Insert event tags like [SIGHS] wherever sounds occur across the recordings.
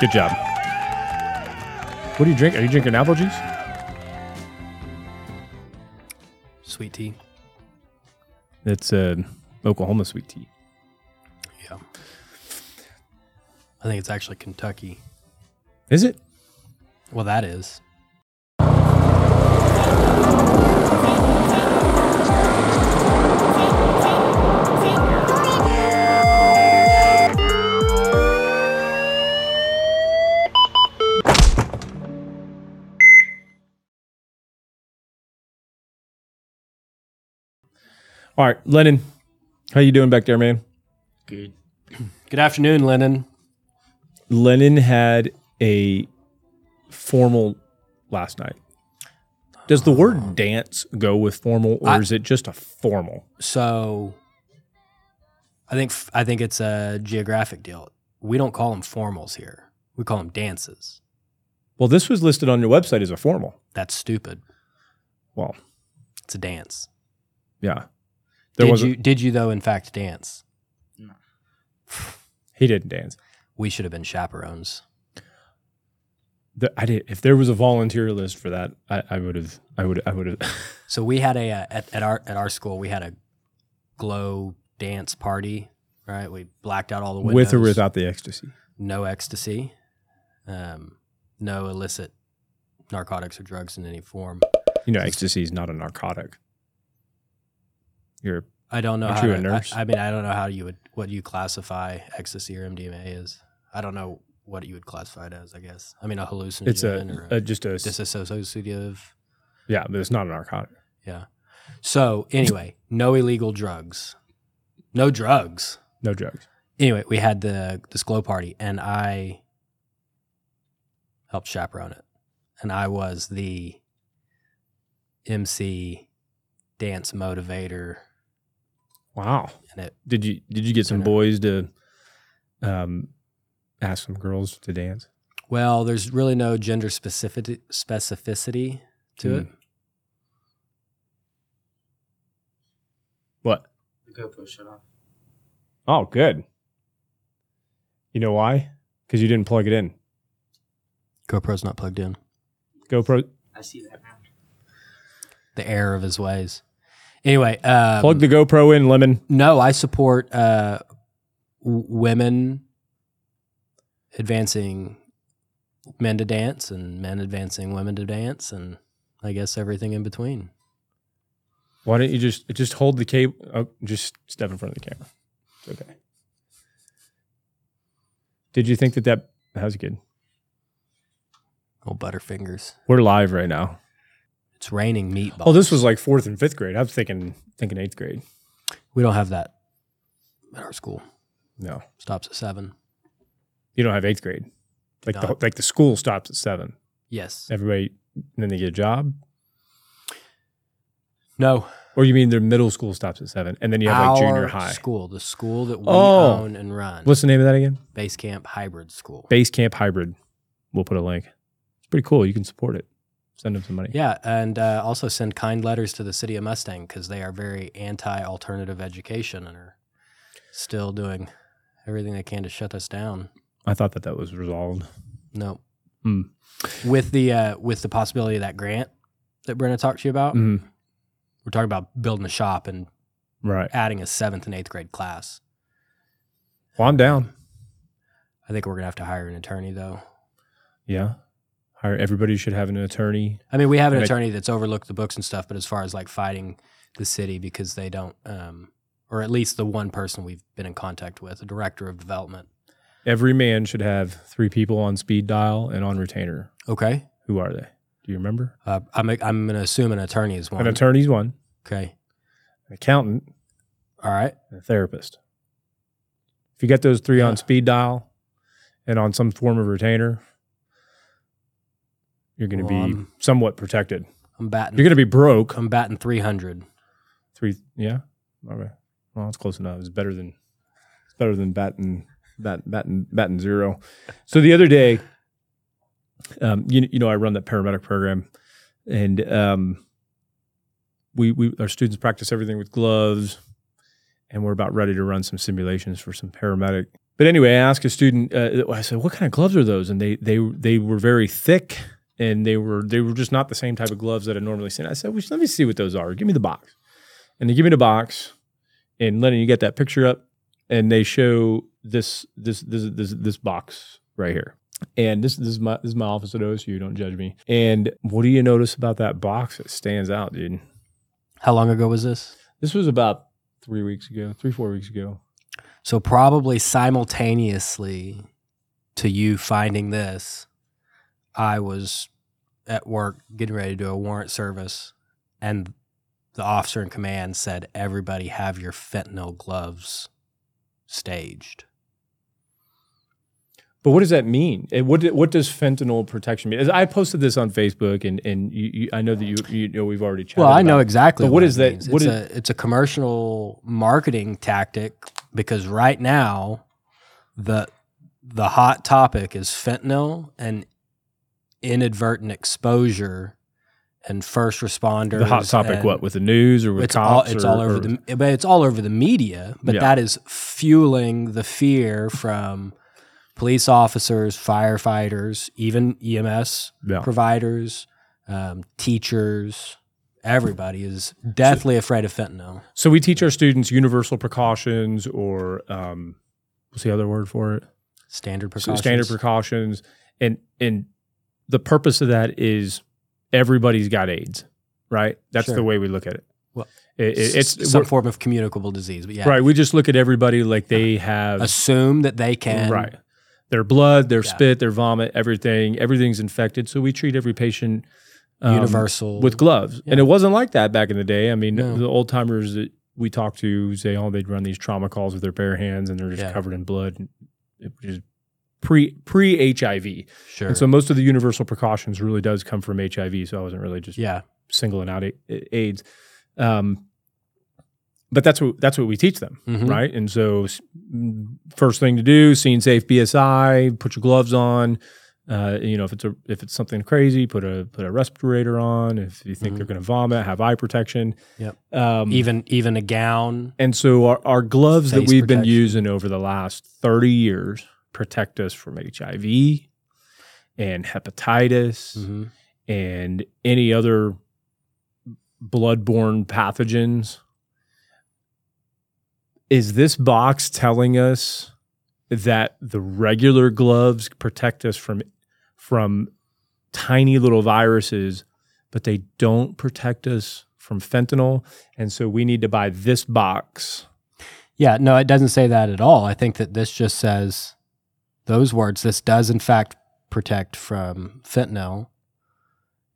Good job. What do you drink? Are you drinking apple juice? Sweet tea. It's uh, Oklahoma sweet tea. Yeah. I think it's actually Kentucky. Is it? Well, that is. All right, Lennon. How you doing back there, man? Good. [CLEARS THROAT] Good afternoon, Lennon. Lennon had a formal last night. Does the word uh-huh. dance go with formal, or I- is it just a formal? So, I think I think it's a geographic deal. We don't call them formals here. We call them dances. Well, this was listed on your website as a formal. That's stupid. Well, It's a dance. yeah. There did was you did you though in fact dance? No. [SIGHS] he didn't dance. We should have been chaperones. The, I did. If there was a volunteer list for that, I, I would have. I would. I would have. [LAUGHS] So we had a uh, at, at our at our school we had a glow dance party. Right, we blacked out all the windows. with or without the ecstasy. no ecstasy, um, no illicit narcotics or drugs in any form. You know, ecstasy is not a narcotic. You're I don't know Aren't how you a nurse? I, I mean, I don't know how you would what you classify ecstasy or MDMA is. I don't know what you would classify it as. I guess. I mean, a hallucinogen it's a, or a a, just a disassociative. yeah, but it's not a narcotic. Yeah. So anyway, no illegal drugs, no drugs. No drugs. Anyway, we had the this glow party, and I helped chaperone it, and I was the MC, dance motivator, Wow. and it Did you did you get some know. boys to um ask some girls to dance? Well, there's really no gender specific specificity to it. Hmm. What? The GoPro shut off. Oh, good. You know why? Because you didn't plug it in. GoPro's not plugged in. GoPro I see that now. The error of his ways. Anyway, um, plug the GoPro in, Lemon. no, I support uh, w- women advancing men to dance and men advancing women to dance, and I guess everything in between. Why don't you just just hold the cable? Oh, just step in front of the camera. It's okay. Did you think that that? That was good. Oh, Butterfingers. We're live right now. It's raining meatballs. Oh, this was like fourth and fifth grade. I was thinking thinking eighth grade. we don't have that at our school. No, Stops at seven. you don't have eighth grade. Like the like the school stops at seven. Yes. Everybody, then they get a job. No. Or you mean their middle school stops at seven, and then you have like junior high. school, the school that we Oh. own and run. What's the name of that again? Base Camp Hybrid School. Base Camp Hybrid. We'll put a link. It's pretty cool. You can support it. Send them some money. Yeah, and uh, also send kind letters to the city of Mustang because they are very anti-alternative education and are still doing everything they can to shut us down. I thought that that was resolved. No, Hmm. with the uh, with the possibility of that grant that Brenna talked to you about, Mhm. we're talking about building a shop and Right. adding a seventh and eighth grade class. Well, I'm down. I think we're gonna have to hire an attorney though. Yeah. Hire- Everybody should have an attorney. I mean, we have an And I- attorney that's overlooked the books and stuff, but as far as like fighting the city because they don't, um, or at least the one person we've been in contact with, a director of development. Every man should have three people on speed dial and on retainer. Okay, Who are they? Do you remember? uh, I'm I'm going to assume an attorney is one. An attorney's one, okay, an accountant, all right. and a therapist. If you get those three Yeah. on speed dial and on some form of retainer, you're going to Well, be I'm- somewhat protected. I'm batting. You're going to be broke. I'm batting 300. Three, yeah. Okay. Well, it's close enough. It's better than it's better than batting bat, batting batting zero. So the other day, um, you you know, I run that paramedic program, and um, we we our students practice everything with gloves, and we're about ready to run some simulations for some paramedic But anyway, I asked a student. Uh, I said, "What kind of gloves are those?" And they they they were very thick, and they were they were just not the same type of gloves that I normally see. And I said, well, "Let me see what those are. Give me the box." And they give me the box, and letting you get that picture up, and they show this this this this this box right here. And this this is my this is my office at OSU. Don't judge me. And what do you notice about that box that stands out, dude? How long ago was this? This was about three weeks ago, three four weeks ago. So probably simultaneously to you finding this, I was at work getting ready to do a warrant service, and the officer in command said, "Everybody have your fentanyl gloves staged." But what does that mean? What what does fentanyl protection mean? As I posted this on Facebook, and and you, you, I know that you you know we've already chatted. Well, I know exactly. But what it is that- means. what it's is- a it's a commercial marketing tactic because right now, the the hot topic is fentanyl and inadvertent exposure and first responders. the hot topic. What with the news or with It's all cops? it's or- all over or- the but it's all over the media. But Yeah. that is fueling the fear from police officers, firefighters, even EMS Yeah. providers, um, teachers. Everybody is deathly afraid of fentanyl. So we teach our students universal precautions, or um, what's the other word for it? Standard So precautions. standard precautions, and and the purpose of that is everybody's got AIDS, right? That's Sure. the way we look at it. Well, It- it- it's some form of communicable disease. But yeah, right. We just look at everybody like they have assume that they can. right. Their blood, their Yeah. spit, their vomit, everything, everything's infected. So we treat every patient um, Universal with gloves. And it wasn't like that back in the day. I mean, No. the old timers that we talk to say, oh, they'd run these trauma calls with their bare hands and they're just Yeah. covered in blood. And It was pre pre HIV. Sure. And so most of the universal precautions really does come from HIV. So I wasn't really just yeah. singling out A- AIDS. Um, but that's what that's what we teach them, Mhm. right? And so first thing to do, scene safe BSI, put your gloves on. Uh, you know, if it's a if it's something crazy, put a put a respirator on. If you think Mhm. they're going to vomit, have eye protection. Yep. Um, Even even a gown. and so our, our gloves that we've been using over the last 30 years protect us from HIV and hepatitis hmm and any other bloodborne pathogens. Is this box telling us that the regular gloves protect us from from tiny little viruses, but they don't protect us from fentanyl? And so we need to buy this box. Yeah, no, it doesn't say that at all. I think that this just says those words. This does, in fact, protect from fentanyl,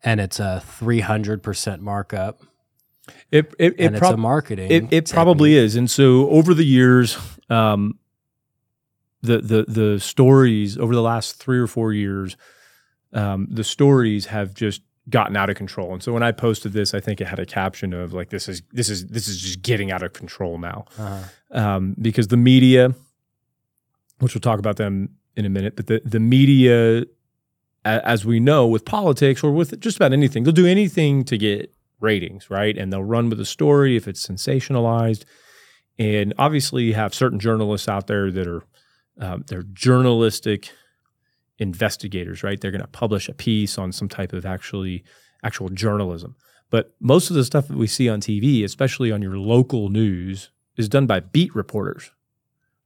and it's a 300% markup, It it, it, and it's a marketing. It, it probably is, and so over the years, um, the the the stories over the last three or four years, um, the stories have just gotten out of control. And so when I posted this, I think it had a caption of like, "This is this is this is just getting out of control now," Uh-huh. um, because the media, which we'll talk about them in a minute, but the the media, as we know, with politics or with just about anything, they'll do anything to get ratings, right? And they'll run with a story if it's sensationalized. And obviously, you have certain journalists out there that are um, they're journalistic investigators, right? They're going to publish a piece on some type of actually actual journalism. But most of the stuff that we see on TV, especially on your local news, is done by beat reporters,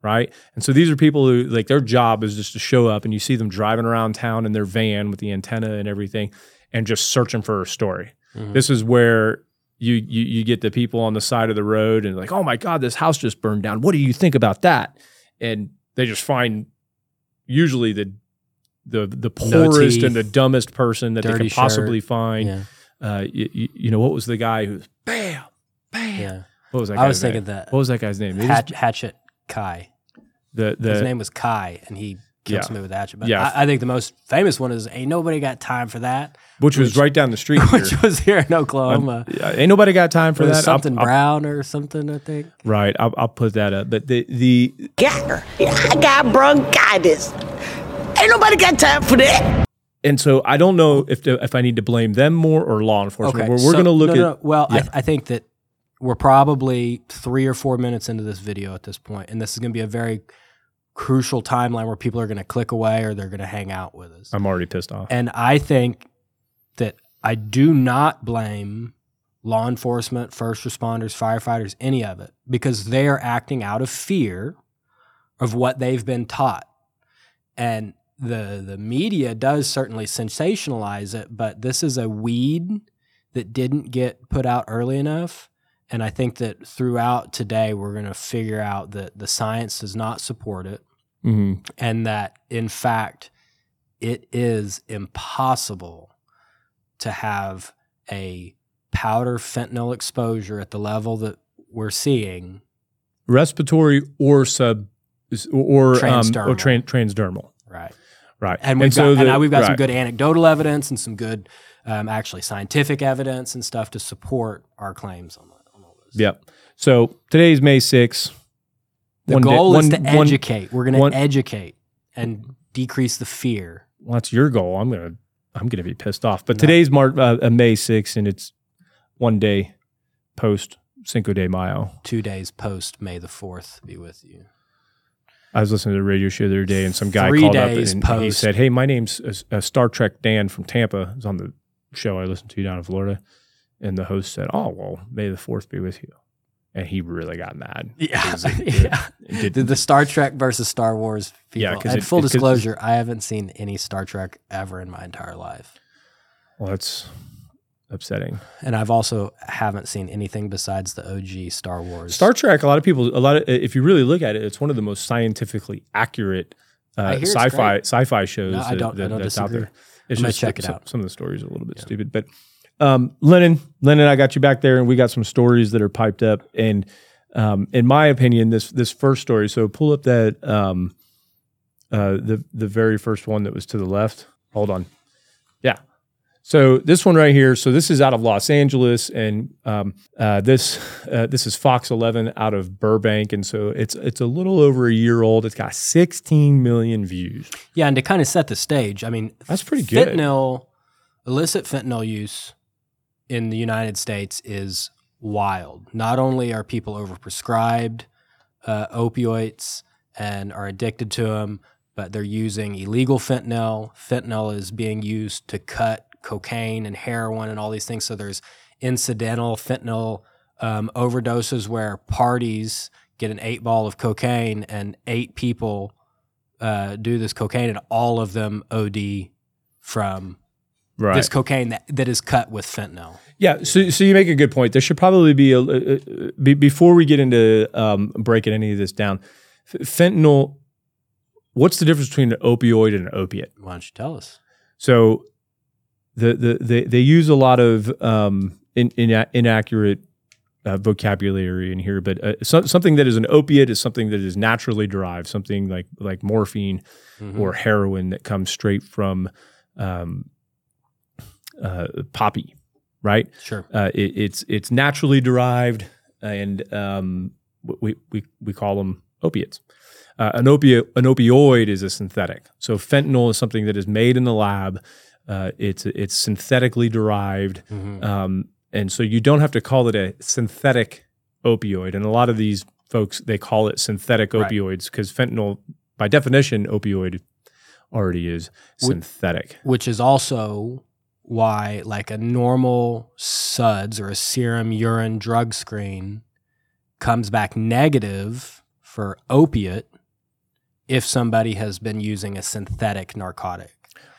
right? And so these are people who like their job is just to show up and you see them driving around town in their van with the antenna and everything and just searching for a story. Mhm. This is where you, you you get the people on the side of the road and like, oh my God, this house just burned down. What do you think about that? And they just find usually the the the No poorest teeth, and the dumbest person that they could possibly shirt. find. yeah, Uh, you, you know what was the guy who bam bam? yeah. What was that? I was thinking name? that What was that guy's name? Hatch, Hatchet Kai. The His name was Kai, and he killed Yeah. somebody with a hatchet. But Yeah. I, I think the most famous one is "Ain't nobody got time for that," which was right down the street. [LAUGHS] here. which was here in Oklahoma. Um, yeah, ain't nobody got time for For that. I'll- something I'll- brown or something, I think. right. I'll, I'll put that up. But the the yeah, her. I got bronchitis. Ain't nobody got time for that. and so I don't know if to, if I need to blame them more or law enforcement. We're, we're so- going to look no, at no, no. Well, yeah. I, I think that we're probably three or four minutes into this video at this point, and this is going to be a very crucial timeline where people are going to click away or they're going to hang out with us. I'm already pissed off. And I think that I do not blame law enforcement, first responders, firefighters, any of it, because they are acting out of fear of what they've been taught. And the the media does certainly sensationalize it, but this is a weed that didn't get put out early enough. And I think that throughout today, we're going to figure out that the science does not support it hmm and that in fact it is impossible to have a powder fentanyl exposure at the level that we're seeing Respiratory or sub or um, Transdermal. or tran- transdermal. right Right. and we've so got, and the- now we've got some good anecdotal evidence and some good um, actually scientific evidence and stuff to support our claims on, this Yep. So today's May 6th. the One day- goal is one- to one- educate we're going to educate and decrease the fear Well, that's your goal. I'm gonna I'm gonna be pissed off. But No. today's Mar- uh, uh, May 6th, and it's one day post Cinco de Mayo. two days post may the 4th be with you I was listening to the radio show the other day, and some guy Three called up and, and he said, "Hey, my name's uh, uh, Star Trek Dan from Tampa. It's on the show I listened to down in Florida." And the host said, "Oh, well, May the Fourth be with you." And he really got mad. [LAUGHS] Yeah, 'Cause it- it- yeah. it did- The, the Star Trek versus Star Wars people. Yeah, 'cause and it- full it- disclosure, I haven't seen any Star Trek ever in my entire life, well, that's upsetting. and I've also haven't seen anything besides the OG Star Wars. Star Trek. A lot of people. A lot of. If you really look at it, it's one of the most scientifically accurate uh, sci-fi sci-fi shows No, I don't- I don't that's out disagree. there. It's I'm just check it some, out. Some of the stories are a little bit Yeah. stupid, but um, Lennon, Lennon, I got you back there, and we got some stories that are piped up. And um, in my opinion, this this first story. So pull up that um, uh, the the very first one that was to the left. Hold on, yeah. So this one right here. So this is out of Los Angeles, and um, uh, this uh, this is Fox 11 out of Burbank, and so it's it's a little over a year old. It's got 16 million views. yeah, and to kind of set the stage, I mean, That's pretty good. fentanyl, illicit fentanyl use in the United States is wild. Not only are people overprescribed uh, opioids and are addicted to them, but they're using illegal fentanyl. Fentanyl is being used to cut cocaine and heroin and all these things. So there's incidental fentanyl um, overdoses where parties get an eight ball of cocaine and eight people uh, do this cocaine and all of them OD from Right. this cocaine that, that is cut with fentanyl. Yeah, so so you make a good point. There should probably be a uh, uh, be, before we get into um, breaking any of this down. f- Fentanyl. What's the difference between an opioid and an opiate? Why don't you tell us? So, the the they, they use a lot of um, in, in, inaccurate uh, vocabulary in here, but uh, so, something that is an opiate is something that is naturally derived, something like like morphine Mhm. or heroin that comes straight from um, uh, poppy, right? sure. Uh, it, it's it's naturally derived, and um, we, we we call them opiates. Uh, an opiate an opioid is a synthetic. So fentanyl is something that is made in the lab. Uh, it's it's synthetically derived, Mhm. um, and so you don't have to call it a synthetic opioid. And a lot of these folks they call it synthetic Right. opioids because fentanyl, by definition, opioid already is synthetic. Which is also why, like a normal SUDS or a serum urine drug screen comes back negative for opiate if somebody has been using a synthetic narcotic.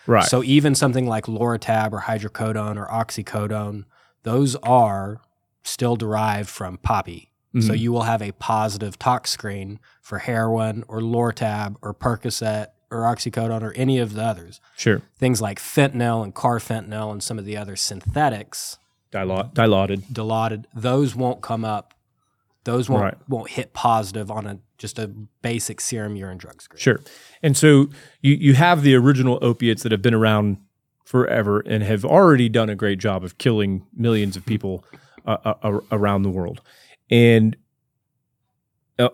Right. So even something like Loratab or hydrocodone or oxycodone, those are still derived from poppy. So Mhm. you will have a positive tox screen for heroin or Loratab or Percocet or oxycodone or any of the others. sure. Things like fentanyl and carfentanil and some of the other synthetics, Dilot, dilaudid. dilaudid, those won't come up. Those won't Right. won't hit positive on a just a basic serum urine drug screen. Sure. And so you you have the original opiates that have been around forever and have already done a great job of killing millions of people uh, uh, around the world. And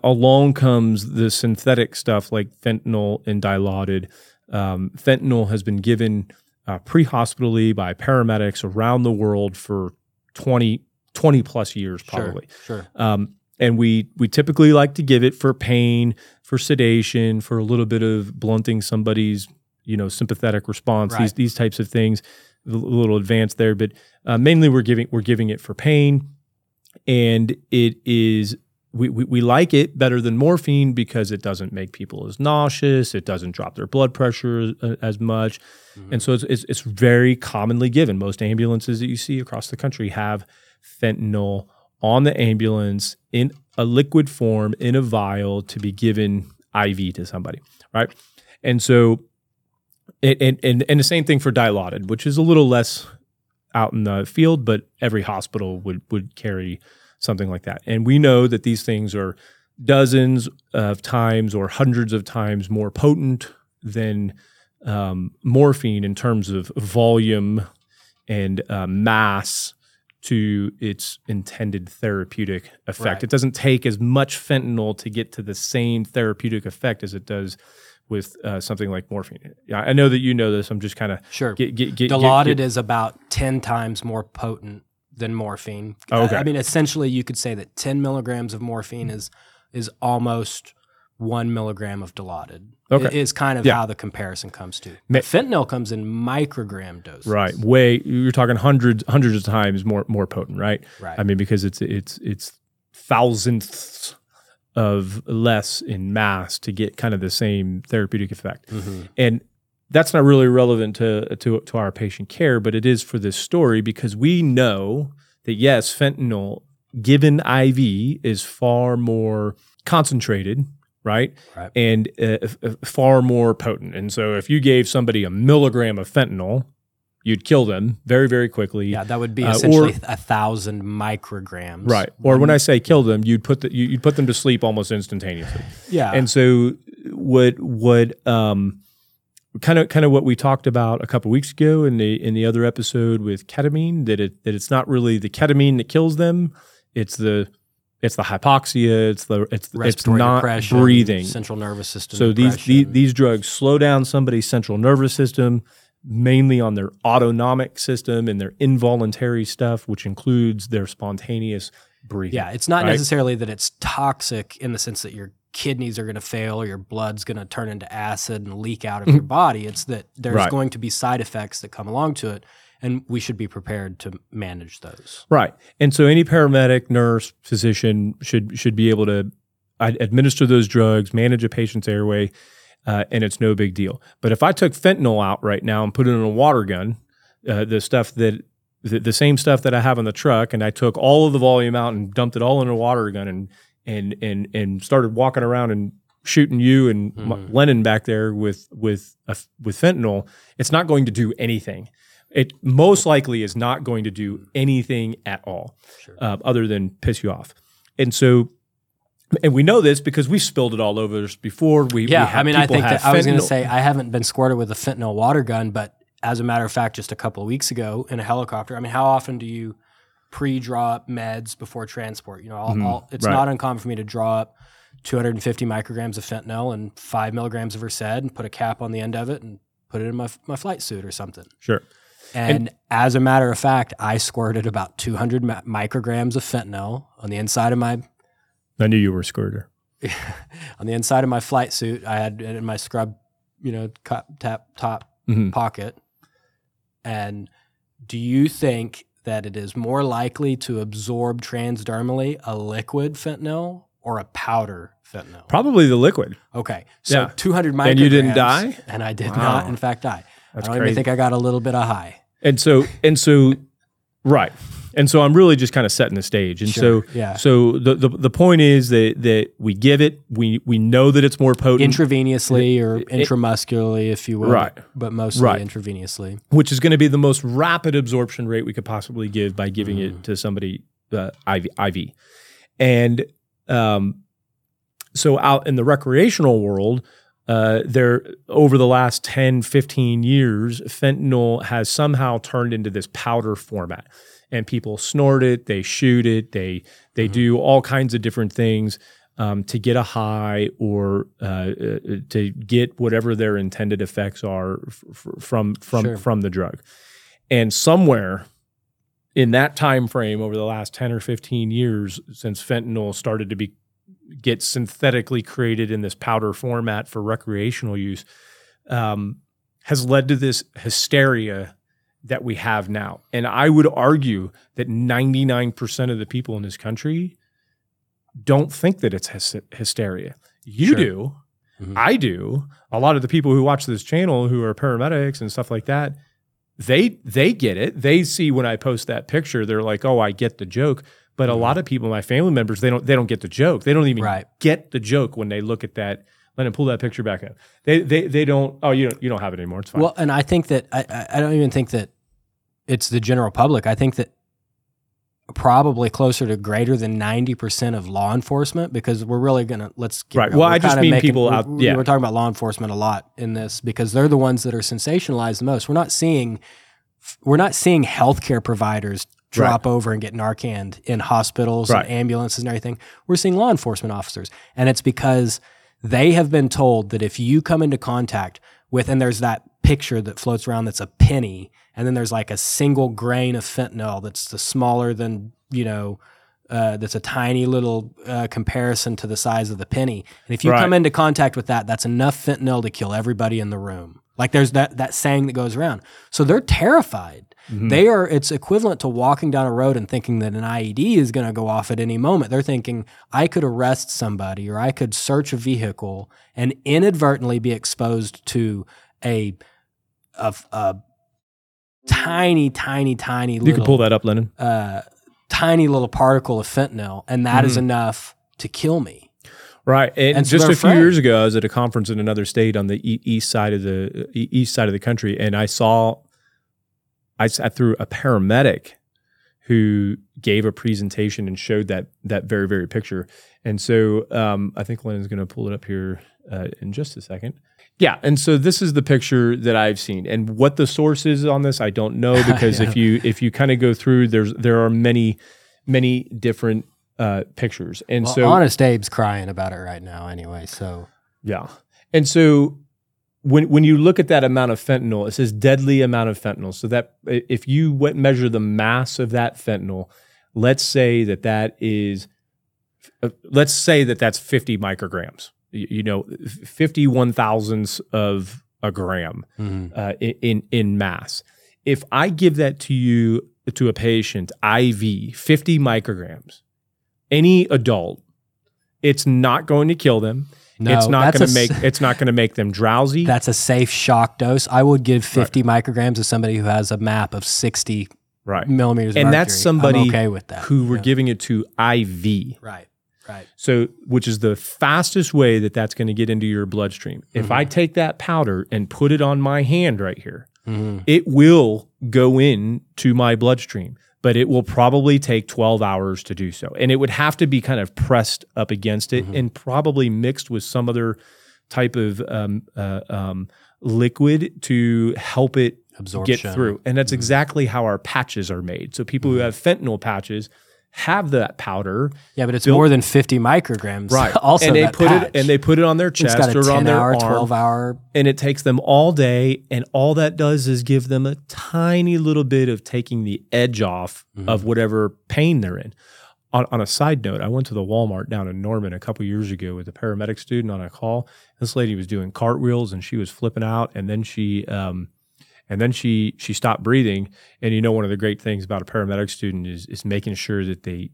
along comes the synthetic stuff like fentanyl and dilaudid. Um, fentanyl has been given uh, pre-hospitally by paramedics around the world for 20, 20 plus years, probably. Sure. Um, and we we typically like to give it for pain, for sedation, for a little bit of blunting somebody's you know sympathetic response. These these types of things, a little advanced there, but uh, mainly we're giving we're giving it for pain, and it is. We, we, we like it better than morphine because it doesn't make people as nauseous. It doesn't drop their blood pressure as, as much. Mm-hmm. And so it's, it's, it's very commonly given. Most ambulances that you see across the country have fentanyl on the ambulance in a liquid form in a vial to be given IV to somebody, right? And so, and and and, and the same thing for dilaudid, which is a little less out in the field, but every hospital would would carry something like that. And we know that these things are dozens of times or hundreds of times more potent than um, morphine in terms of volume and uh, mass to its intended therapeutic effect. Right. It doesn't take as much fentanyl to get to the same therapeutic effect as it does with uh, something like morphine. Yeah, I know that you know this. I'm just kind of Sure. get get get, Dilaudid is about 10 times more potent than morphine. Oh, okay. I mean, essentially, you could say that 10 milligrams of morphine is is almost one milligram of Dilaudid. Okay. It is kind of Yeah. how the comparison comes to. Ma- fentanyl comes in microgram doses. right way. You're talking hundreds hundreds of times more more potent, right? Right. I mean, because it's it's it's thousandths of less in mass to get kind of the same therapeutic effect. Mhm. And that's not really relevant to, to to our patient care, but it is for this story because we know that yes, fentanyl given IV is far more concentrated, right? Right. And uh, f- far more potent. And so if you gave somebody a milligram of fentanyl, you'd kill them very very quickly. Yeah, that would be Uh, or- essentially a thousand micrograms. Right. Or when I say kill them, you'd put the, you, you'd put them to sleep almost instantaneously. Yeah. And so what what um kind of kind of what we talked about a couple weeks ago in the in the other episode with ketamine that it that it's not really the ketamine that kills them, it's the it's the hypoxia, it's the it's it's not breathing. central nervous system. So these, these these drugs slow down somebody's central nervous system, mainly on their autonomic system and their involuntary stuff, which includes their spontaneous breathing. Yeah, it's not right? necessarily that it's toxic in the sense that your kidneys are going to fail or your blood's going to turn into acid and leak out of your body. It's that there's Mm-hmm. Right. going to be side effects that come along to it, and we should be prepared to manage those. Right. And so any paramedic, nurse, physician should should be able to administer those drugs, manage a patient's airway, uh, and it's no big deal. But if I took fentanyl out right now and put it in a water gun, uh, the stuff that the, the same stuff that I have in the truck, and I took all of the volume out and dumped it all in a water gun and and and and started walking around and shooting you and M- Lennon back there with with a with fentanyl, it's not going to do anything. It most likely is not going to do anything at all, Sure. uh, other than piss you off. And so, and we know this because we spilled it all over us before. We Yeah, we have I mean, I think that I was going to say I haven't been squirted with a fentanyl water gun, but as a matter of fact, just a couple of weeks ago in a helicopter. I mean, how often do you pre-draw up meds before transport? You know, I'll, I'll, it's right. not uncommon for me to draw up 250 micrograms of fentanyl and five milligrams of Versed and put a cap on the end of it and put it in my my flight suit or something. sure. And, as a matter of fact, I squirted about 200 micrograms of fentanyl on the inside of my I knew you were a squirter. [LAUGHS] on the inside of my flight suit. I had it in my scrub, you know, cup, tap, top Mhm. pocket. And do you think that it is more likely to absorb transdermally a liquid fentanyl or a powder fentanyl? Probably the liquid. Okay, so Yeah. 200 micrograms. And you didn't die? And I did Wow. not, in fact, die. That's I don't crazy. even think I got a little bit of high. And so and so, right. And so I'm really just kind of setting the stage. And Sure, so yeah. So the, the the point is that that we give it. We we know that it's more potent. Intravenously or intramuscularly, if you will. Right. But mostly Right. intravenously. which is going to be the most rapid absorption rate we could possibly give by giving Mm. it to somebody uh, IV, IV. And um, so out in the recreational world, uh, there over the last 10, 15 years, fentanyl has somehow turned into this powder format. And people snort it, they shoot it, they they do all kinds of different things um, to get a high or uh, uh, to get whatever their intended effects are f- f- from from Sure. from the drug. And somewhere in that time frame over the last 10 or 15 years since fentanyl started to be get synthetically created in this powder format for recreational use um, has led to this hysteria that we have now. And I would argue that 99% of the people in this country don't think that it's hys- hysteria. You Sure. do. Mhm. I do. A lot of the people who watch this channel who are paramedics and stuff like that, they they get it. They see when I post that picture, they're like, "Oh, I get the joke." But a mm-hmm. lot of people, my family members, they don't they don't get the joke. They don't even Right. get the joke when they look at that. Let him pull that picture back up. They they they don't. Oh, you don't you don't have it anymore. It's fine. Well, and I think that I, I- don't even think that it's the general public. I think that probably closer to greater than 90% of law enforcement because we're really going to let's get Right. Well, We're I just mean making- people out- yeah. We're talking about law enforcement a lot in this because they're the ones that are sensationalized the most. We're not seeing we're not seeing healthcare providers drop over and get Narcan in hospitals Right. and ambulances and everything. We're seeing law enforcement officers. And it's because they have been told that if you come into contact with, and there's that picture that floats around that's a penny, and then there's like a single grain of fentanyl that's the smaller than, you know, uh, that's a tiny little uh, comparison to the size of the penny. And if you Right. come into contact with that, that's enough fentanyl to kill everybody in the room. Like there's that that saying that goes around. So they're terrified. Mm-hmm. They are. It's equivalent to walking down a road and thinking that an IED is going to go off at any moment. They're thinking I could arrest somebody or I could search a vehicle and inadvertently be exposed to a a, a tiny, tiny, tiny you little can pull that up, Lennon. uh, tiny little particle of fentanyl, and that is Mhm. enough to kill me. Right, and, And so just a few years ago, I was at a conference in another state on the east side of the east side of the country, and I saw, I sat through a paramedic who gave a presentation and showed that that very very picture. And so um, I think Lennon's going to pull it up here uh, in just a second. Yeah, and so this is the picture that I've seen, and what the source is on this, I don't know [LAUGHS] because if you if you kind of go through, there's there are many many different uh, pictures, and Well, so Honest Abe's crying about it right now, anyway. So yeah. And so when when you look at that amount of fentanyl, it says deadly amount of fentanyl. So that if you went measure the mass of that fentanyl, let's say that that is uh, let's say that that's 50 micrograms. You, you know, 51 thousandths of a gram uh, in in mass. If I give that to you to a patient IV, 50 micrograms, any adult, it's not going to kill them. No, it's not going to make it's not going to make them drowsy. [LAUGHS] That's a safe shock dose. I would give 50 micrograms to somebody who has a map of 60 right. millimeters. And that's somebody I'm okay with that. Who we're Yeah. giving it to IV. right, right. So, which is the fastest way that that's going to get into your bloodstream. If Mm-hmm. I take that powder and put it on my hand right here, Mhm. it will go in to my bloodstream, but it will probably take 12 hours to do so. And it would have to be kind of pressed up against it Mm-hmm. and probably mixed with some other type of um, uh, um, liquid to help it Absorption. get through. And that's exactly how our patches are made. So people who have fentanyl patches have that powder, Yeah, but it's Built- more than 50 micrograms. Right. [LAUGHS] also, and they put patch. it and they put it on their chest or 10 on their hour, arm, 12 hour. and it takes them all day. And all that does is give them a tiny little bit of taking the edge off Mm-hmm. of whatever pain they're in. On, on a side note, I went to the Walmart down in Norman a couple years ago with a paramedic student on a call. This lady was doing cartwheels and she was flipping out, and then she um, and then she she stopped breathing. And you know, one of the great things about a paramedic student is is making sure that they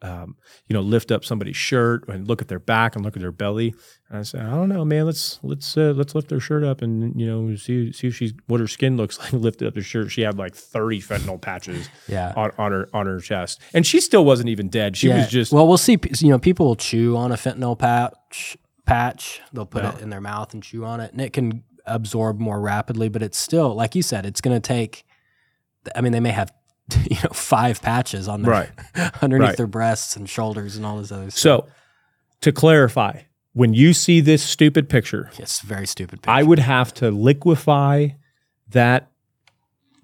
um, you know, lift up somebody's shirt and look at their back and look at their belly. And I said, I don't know, man. Let's let's uh, let's lift their shirt up and you know see see if she's what her skin looks [LAUGHS] like. Lifted up her shirt. She had like thirty fentanyl patches Yeah. on, on her on her chest, and she still wasn't even dead. She Yeah. was just well, we'll see. You know, people will chew on a fentanyl patch. Patch. They'll put Yeah. it in their mouth and chew on it, and it can absorb more rapidly. But it's still, like you said, it's going to take. I mean, they may have, [LAUGHS] you know, five patches on their Right. [LAUGHS] underneath Right. their breasts and shoulders and all this other stuff. so. To clarify, when you see this stupid picture, it's a very stupid. Picture. I would have to liquefy that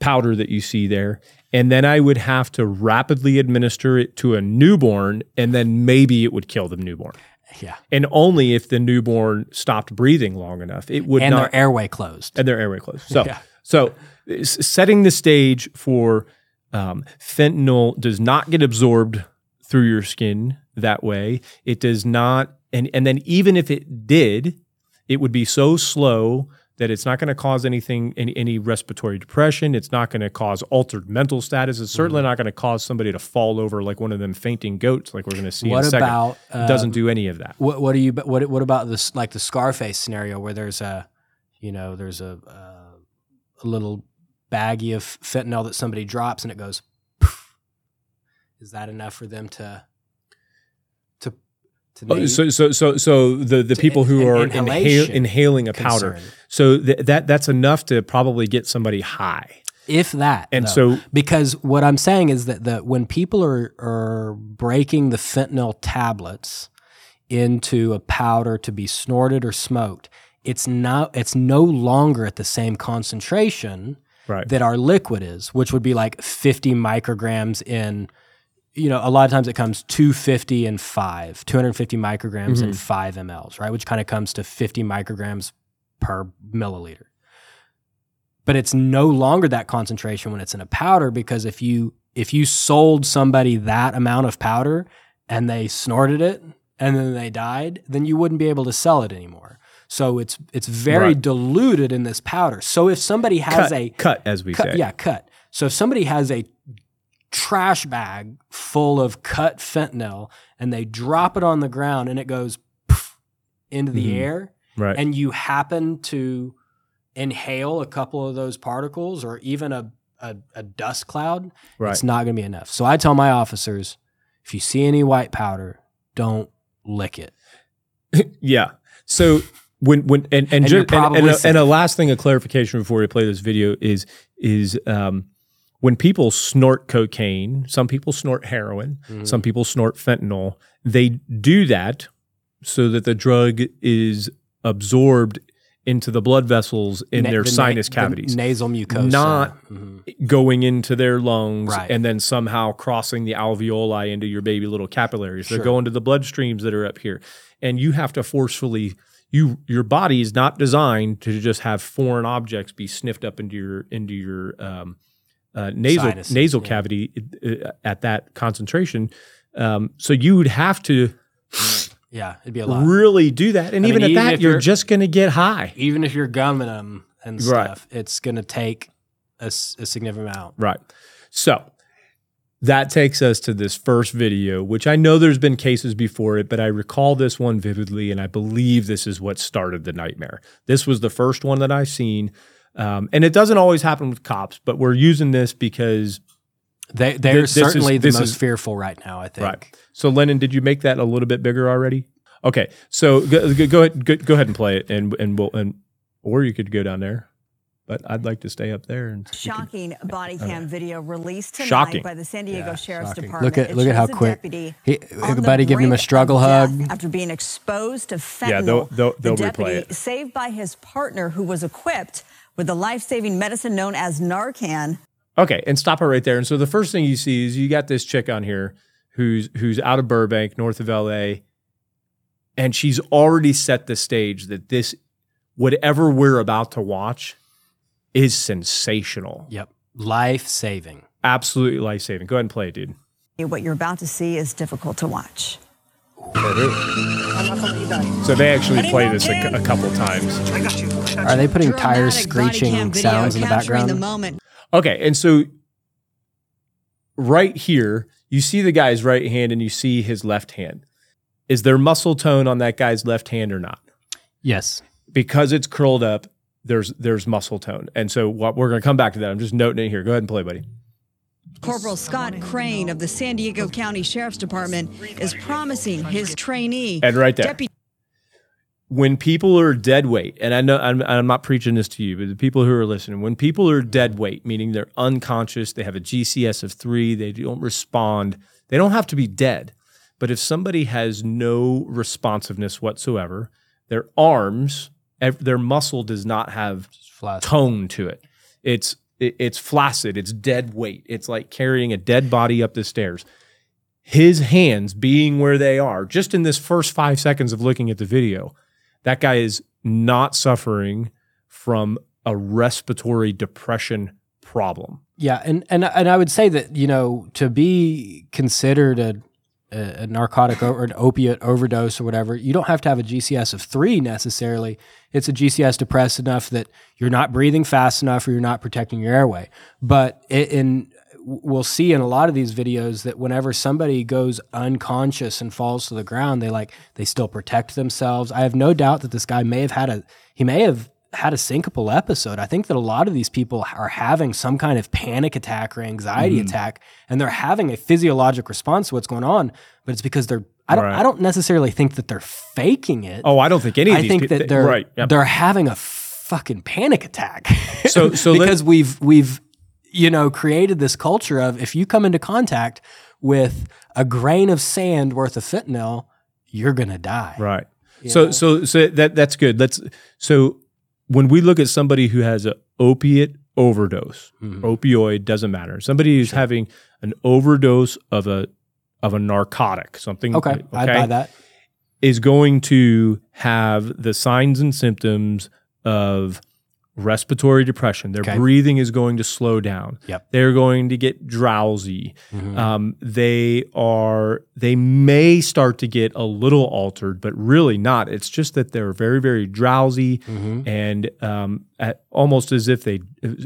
powder that you see there. And then I would have to rapidly administer it to a newborn, and then maybe it would kill the newborn. Yeah, And only if the newborn stopped breathing long enough. It would and not, their airway closed. and their airway closed. So, Yeah. so setting the stage for Um, fentanyl does not get absorbed through your skin that way. It does not, and and then even if it did, it would be so slow that it's not going to cause anything, any, any respiratory depression. It's not going to cause altered mental status. It's certainly Mm-hmm. not going to cause somebody to fall over like one of them fainting goats, like we're going to see in What a second. about It doesn't um, do any of that. What what do you what what about this like the Scarface scenario where there's a you know there's a uh, a little baggie of fentanyl that somebody drops and it goes poof. is that enough for them to Oh, so, so, so, so the, the people in- who are inhale, inhaling a powder. concern? So th- that that's enough to probably get somebody high. if that And though. so, because what I'm saying is that the when people are are breaking the fentanyl tablets into a powder to be snorted or smoked, it's not it's no longer at the same concentration right, that our liquid is, which would be like 50 micrograms in you know, a lot of times it comes 250 and 5, 250 micrograms Mm-hmm. in 5 mLs, right? Which kind of comes to 50 micrograms per milliliter. But it's no longer that concentration when it's in a powder because if you if you sold somebody that amount of powder and they snorted it and then they died, then you wouldn't be able to sell it anymore. So it's it's very Right. diluted in this powder. So if somebody has cut, a cut as we cut, say. yeah, cut. So if somebody has a trash bag full of cut fentanyl and they drop it on the ground and it goes poof into the Mhm. air right. and you happen to inhale a couple of those particles or even a, a, a dust cloud, right. it's not going to be enough. So I tell my officers if you see any white powder, don't lick it. [LAUGHS] Yeah. So when when and and, And and, and, a, and a last thing a clarification before we play this video is is um, when people snort cocaine, some people snort heroin, Mm-hmm. some people snort fentanyl. They do that so that the drug is absorbed into the blood vessels in Na- their the na- sinus the cavities. nasal mucosa. Not- Mhm. going into their lungs Right. and then somehow crossing the alveoli into your baby little capillaries. They're going to the bloodstreams that are up here. And you have to forcefully you your body is not designed to just have foreign objects be sniffed up into your into your um, uh, nasal Sinuses, nasal yeah. cavity uh, at that concentration. Um, so you would have to Yeah, it'd be a lot. really do that, and I even mean, at even that, you're you're- just going to get high. even if you're gumming them and Right. stuff, it's going to take a significant amount. Right. So that takes us to this first video, which I know there's been cases before it, but I recall this one vividly, and I believe this is what started the nightmare. This was the first one that I've seen. Um, and it doesn't always happen with cops, but we're using this because They they're This- this is- certainly the most is- fearful right now. I think. Right. So, Lennon, did you make that a little bit bigger already? Okay. So go, go, go ahead, go, go ahead and play it, and and we'll and or you could go down there, but I'd like to stay up there and you can- Shocking body cam video released tonight Shocking. by the San Diego Yeah, Sheriff's shocking. Department. Look at- It look at how shows a quick- deputy He, on the buddy, giving him a struggle hug. after being exposed to fentanyl. Yeah, they'll- they'll- they'll the replay deputy it. saved by his partner, who was equipped with the life-saving medicine known as Narcan. Okay, and stop it right there. And so the first thing you see is you got this chick on here who's who's out of Burbank, north of LA, and she's already set the stage that this whatever we're about to watch is sensational. Yep. Life saving. Absolutely life-saving. Go ahead and play it, dude. What you're about to see is difficult to watch. So they actually play this a, a couple times. Are they putting tires screeching sounds in the background? The Okay, and so right here, you see the guy's right hand and you see his left hand. Is there muscle tone on that guy's left hand or not? yes. because it's curled up, there's there's muscle tone. And so what we're going to come back to that. I'm just noting it here. Go ahead and play, buddy. Corporal Scott Crane of the San Diego County Sheriff's Department is promising his trainee And right there. deputy When people are dead weight, and I know I'm, I'm not preaching this to you, but the people who are listening, when people are dead weight, meaning they're unconscious, they have a GCS of three, they don't respond, they don't have to be dead. But if somebody has no responsiveness whatsoever, their arms, their muscle does not have tone to it. It's it, it's flaccid. It's dead weight. It's like carrying a dead body up the stairs. His hands being where they are, just in this first five seconds of looking at the video, that guy is not suffering from a respiratory depression problem. Yeah, and and and I would say that you know to be considered a a, a narcotic or an opiate overdose or whatever, you don't have to have a GCS of three necessarily. It's a GCS depressed enough that you're not breathing fast enough or you're not protecting your airway. But i- in we'll see in a lot of these videos that whenever somebody goes unconscious and falls to the ground, they like they still protect themselves. I have no doubt that this guy may have had a he may have had a syncopal episode. I think that a lot of these people are having some kind of panic attack or anxiety Mm-hmm. attack, and they're having a physiologic response to what's going on. But it's because they're I don't Right. I don't necessarily think that they're faking it. Oh, I don't think any of I these think people, that they're right. yep. they're having a fucking panic attack. [LAUGHS] So- so because we've we've you know created this culture of if you come into contact with a grain of sand worth of fentanyl, you're gonna die. Right. So so so that that's good. Let's so when we look at somebody who has an opiate overdose, Mhm. opioid doesn't matter. Somebody who's having an overdose of a of a narcotic, something Okay, I buy that. is going to have the signs and symptoms of respiratory depression. Their Okay. breathing is going to slow down. Yep. They're going to get drowsy. Mhm. Um, they are they may start to get a little altered, but really not. It's just that they're very very drowsy Mhm. and um, at, almost as if they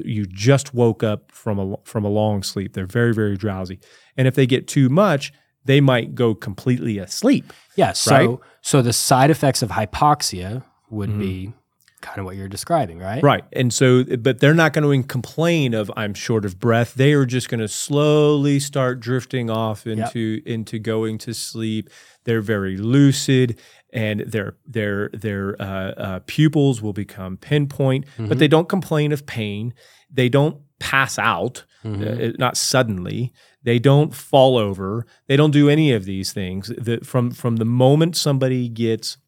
you just woke up from a from a long sleep. They're very very drowsy, and if they get too much, they might go completely asleep. Yeah. So Right? Mm-hmm. so the side effects of hypoxia would be kind of what you're describing, right? Right. And so, but they're not going to complain of I'm short of breath. They are just going to slowly start drifting off into into going to sleep. They're very lucid, and their their their uh, uh, pupils will become pinpoint. But they don't complain of pain. They don't pass out, uh, not suddenly. They don't fall over. They don't do any of these things. The, from from the moment somebody gets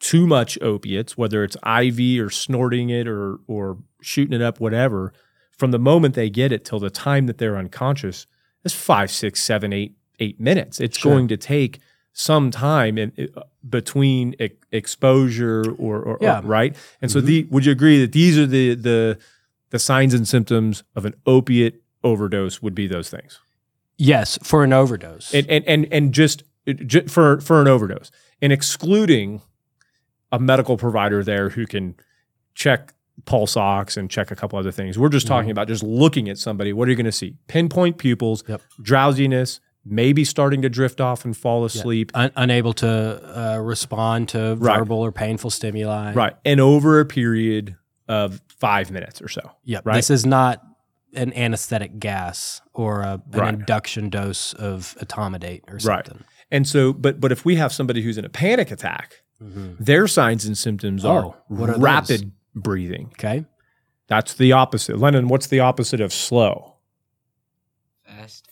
too much opiates, whether it's IV or snorting it or or shooting it up, whatever, from the moment they get it till the time that they're unconscious, it's five, six, seven, eight, eight minutes. It's Sure. going to take some time in, uh, between e- exposure or, or, or- right. And so, the would you agree that these are the the the signs and symptoms of an opiate overdose? Would be those things, Yes, for an overdose. and and and and just, ju- for for an overdose, and excluding a medical provider there who can check pulse ox and check a couple other things. We're just talking about just looking at somebody. What are you going to see? Pinpoint pupils, Yep. drowsiness, maybe starting to drift off and fall Yeah. asleep. Un- unable to uh, respond to Right. verbal or painful stimuli. Right. And over a period of five minutes or so. Yep. Right. This is not an anesthetic gas or a, an Right. induction dose of etomidate or something. Right. And so, but but if we have somebody who's in a panic attack, their signs and symptoms are Oh, what are those? rapid breathing. Okay. That's the opposite. Lennon, what's the opposite of slow? Fast.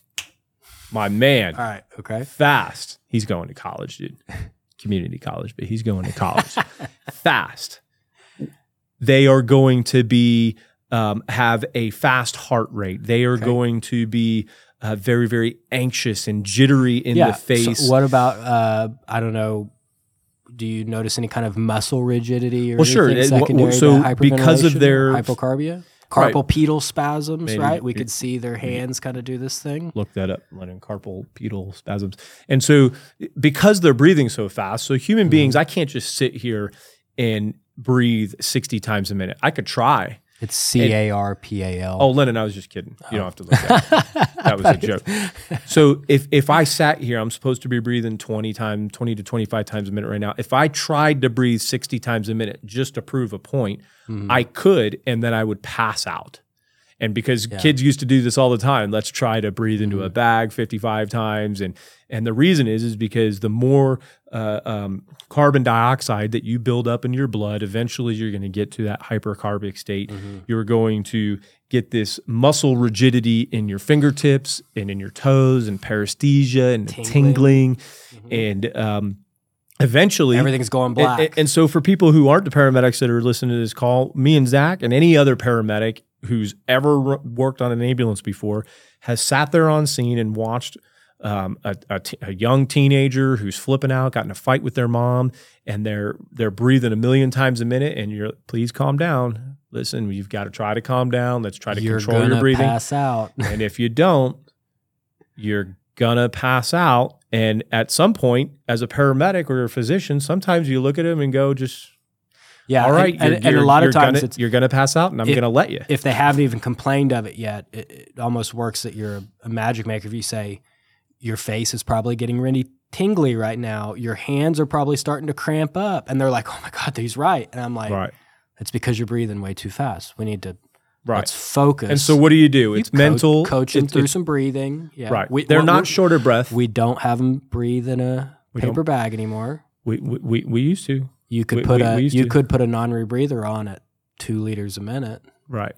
My man. All right. Okay. fast. He's going to college, dude. [LAUGHS] Community college, but he's going to college. [LAUGHS] fast. They are going to be um, have a fast heart rate. They are Okay. going to be uh, very, very anxious and jittery in yeah. the face. So what about uh, I don't know. Do you notice any kind of muscle rigidity or Well, sure. It- secondary so to because of their- hypocarbia, Right. carpal pedal spasms, Maybe. right? We could see their hands kind of do this thing. Look that up, Lennon carpal pedal spasms. And so, because they're breathing so fast, so Mm-hmm. human beings, I can't just sit here and breathe 60 times a minute. I could try. It's C A R P A L. Oh, Lennon, I was just kidding. You don't have to look at it. [LAUGHS] That was a joke. So if if I sat here, I'm supposed to be breathing 20 times, 20 to 25 times a minute right now. If I tried to breathe 60 times a minute just to prove a point, mm-hmm. I could, and then I would pass out. And because kids used to do this all the time, let's try to breathe into a bag 55 times. And and the reason is is because the more uh, um, carbon dioxide that you build up in your blood, eventually you're going to get to that hypercarbic state. You're going to get this muscle rigidity in your fingertips and in your toes and paresthesia and tingling, and um, eventually Everything's going black. And, and so, for people who aren't the paramedics that are listening to this call, me and Zac and any other paramedic who's ever worked on an ambulance before has sat there on scene and watched um, a, a, t- a young teenager who's flipping out, got in a fight with their mom, and they're they're breathing a million times a minute, and you're please calm down. Listen, you've got to try to calm down. Let's try to You're control your breathing. pass out. [LAUGHS] and if you don't, you're gonna pass out. And at some point, as a paramedic or a physician, sometimes you look at him and go, "Just Yeah, all right." and, and, you're- and a lot of times gonna, it's you're gonna pass out, and I'm gonna let you. if they haven't even complained of it yet, it, it almost works that you're a, a magic maker. If you say your face is probably getting really tingly right now, your hands are probably starting to cramp up, and they're like, "Oh my god, [LAUGHS] he's right," and I'm like, right, "It's because you're breathing way too fast. We need to right. let's focus." And so, what do you do? It's mental. coach them it's- through it's- some breathing. Yeah, Right. We, They're not short of breath. We don't have them breathe in a We paper bag anymore. We, we, we, we used to. You could We- put we- a we you to. could put a non-rebreather on at two liters a minute. Right.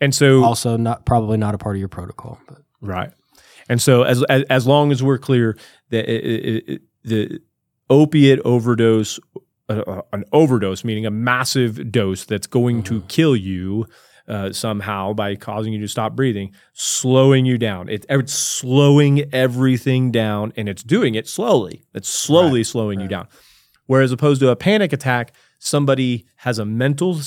And so, Also, not probably not a part of your protocol, but right. And so, as, as, as long as we're clear that it, it, it, the opiate overdose, uh, uh, an overdose, meaning a massive dose that's going to Mm-hmm. kill you uh, somehow by causing you to stop breathing, slowing you down. It, it's slowing everything down and it's doing it slowly. It's slowly slowing you down. Whereas opposed to a panic attack, somebody has a mental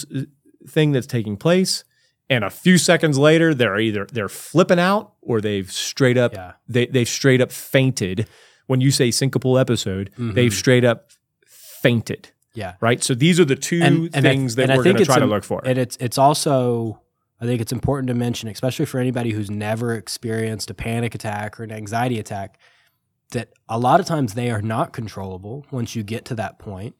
thing that's taking place and a few seconds later they're either they're flipping out or they've straight up Yeah. they they've straight up fainted. When you say syncopal episode, Mm-hmm. they've straight up fainted. yeah. Right? So these are the two and, and I- things that we're going to try to look for. And it's it's also I think it's important to mention, especially for anybody who's never experienced a panic attack or an anxiety attack, that a lot of times they are not controllable once you get to that point.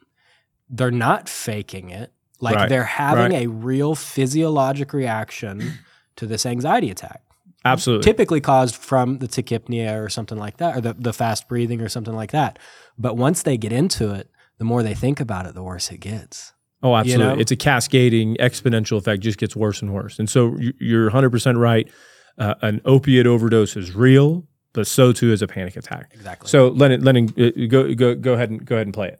They're not faking it. Like Right, they're having right. a real physiologic reaction [CLEARS THROAT] to this anxiety attack. Absolutely. Typically caused from the tachypnea or something like that, or the, the fast breathing or something like that. But once they get into it, the more they think about it, the worse it gets. Oh, absolutely. know? It's a cascading exponential effect, just gets worse and worse. And so you- you're 100% right. Uh, an opiate overdose is real, but so too is a panic attack. Exactly. So Lennon, Lennon, uh, go go go ahead and go ahead and play it.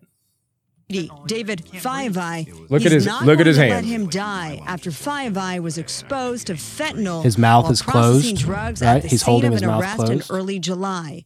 David Faiivae. Look at his- not look at his to hand. Let him die after Faiivae was exposed to fentanyl. His mouth while is processing closed, drugs right? At the He's scene holding of his an mouth arrest closed. in early July.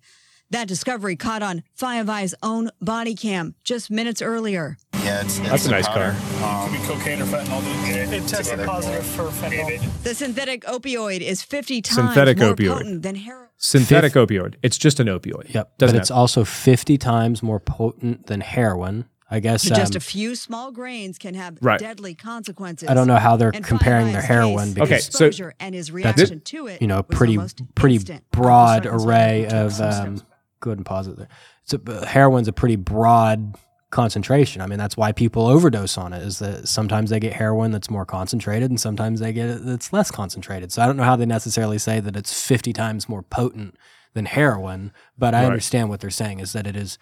That discovery caught on Faiivae's own body cam just minutes earlier. Yeah, it's, it's That's a nice car. Um, Could be cocaine or fentanyl. It, it tested positive for fentanyl. The synthetic opioid is 50 times Synthetic more opioid. potent than heroin. Synthetic opioid. It's just an opioid. Yep. Doesn't but it's have- also 50 times more potent than heroin. I guess Just um, a few small grains can have Right. deadly consequences. I don't know how they're In comparing their heroin case, because Okay, so- exposure and his reaction to it you know, pretty pretty instant. broad array of took some um, steps. go ahead and pause it there. So uh, heroin's a pretty broad concentration. I mean, that's why people overdose on it. Is that sometimes they get heroin that's more concentrated, and sometimes they get it that's less concentrated. So I don't know how they necessarily say that it's fifty times more potent than heroin, but I Right. understand what they're saying is that it is.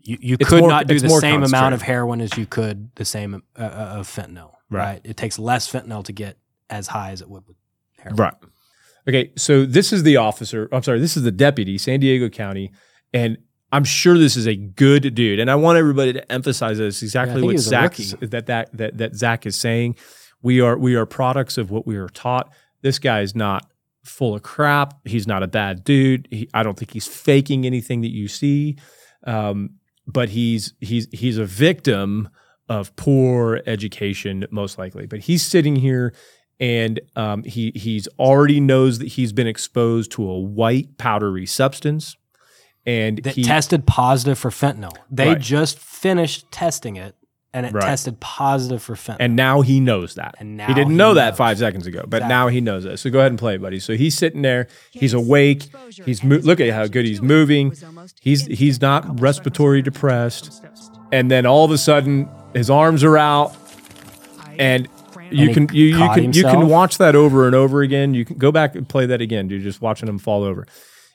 You, you It's could more- not do the same amount of heroin as you could the same uh, uh, of fentanyl. Right. Right. It takes less fentanyl to get as high as it would with heroin. Right. Okay, so this is the officer. I'm sorry, this is the deputy, San Diego County, and I'm sure this is a good dude. And I want everybody to emphasize this exactly he what Zac that, that that that Zac is saying. We are we are products of what we are taught. This guy is not full of crap. He's not a bad dude. He, I don't think he's faking anything that you see. Um, but he's he's he's a victim of poor education, most likely. But he's sitting here and um, he he's already knows that he's been exposed to a white powdery substance, and that he tested positive for fentanyl. They Right. just finished testing it, and it Right. tested positive for fentanyl. and now he knows that. And now he didn't he know that five seconds ago, but Exactly. now he knows it. So go ahead and play, buddy. So he's sitting there. He's awake. He's mo- look at how good he's moving. He's he's not respiratory depressed, and then all of a sudden his arms are out, and you he can you, you caught can you can watch that over and over again. You can go back and play that again. You're just watching him fall over.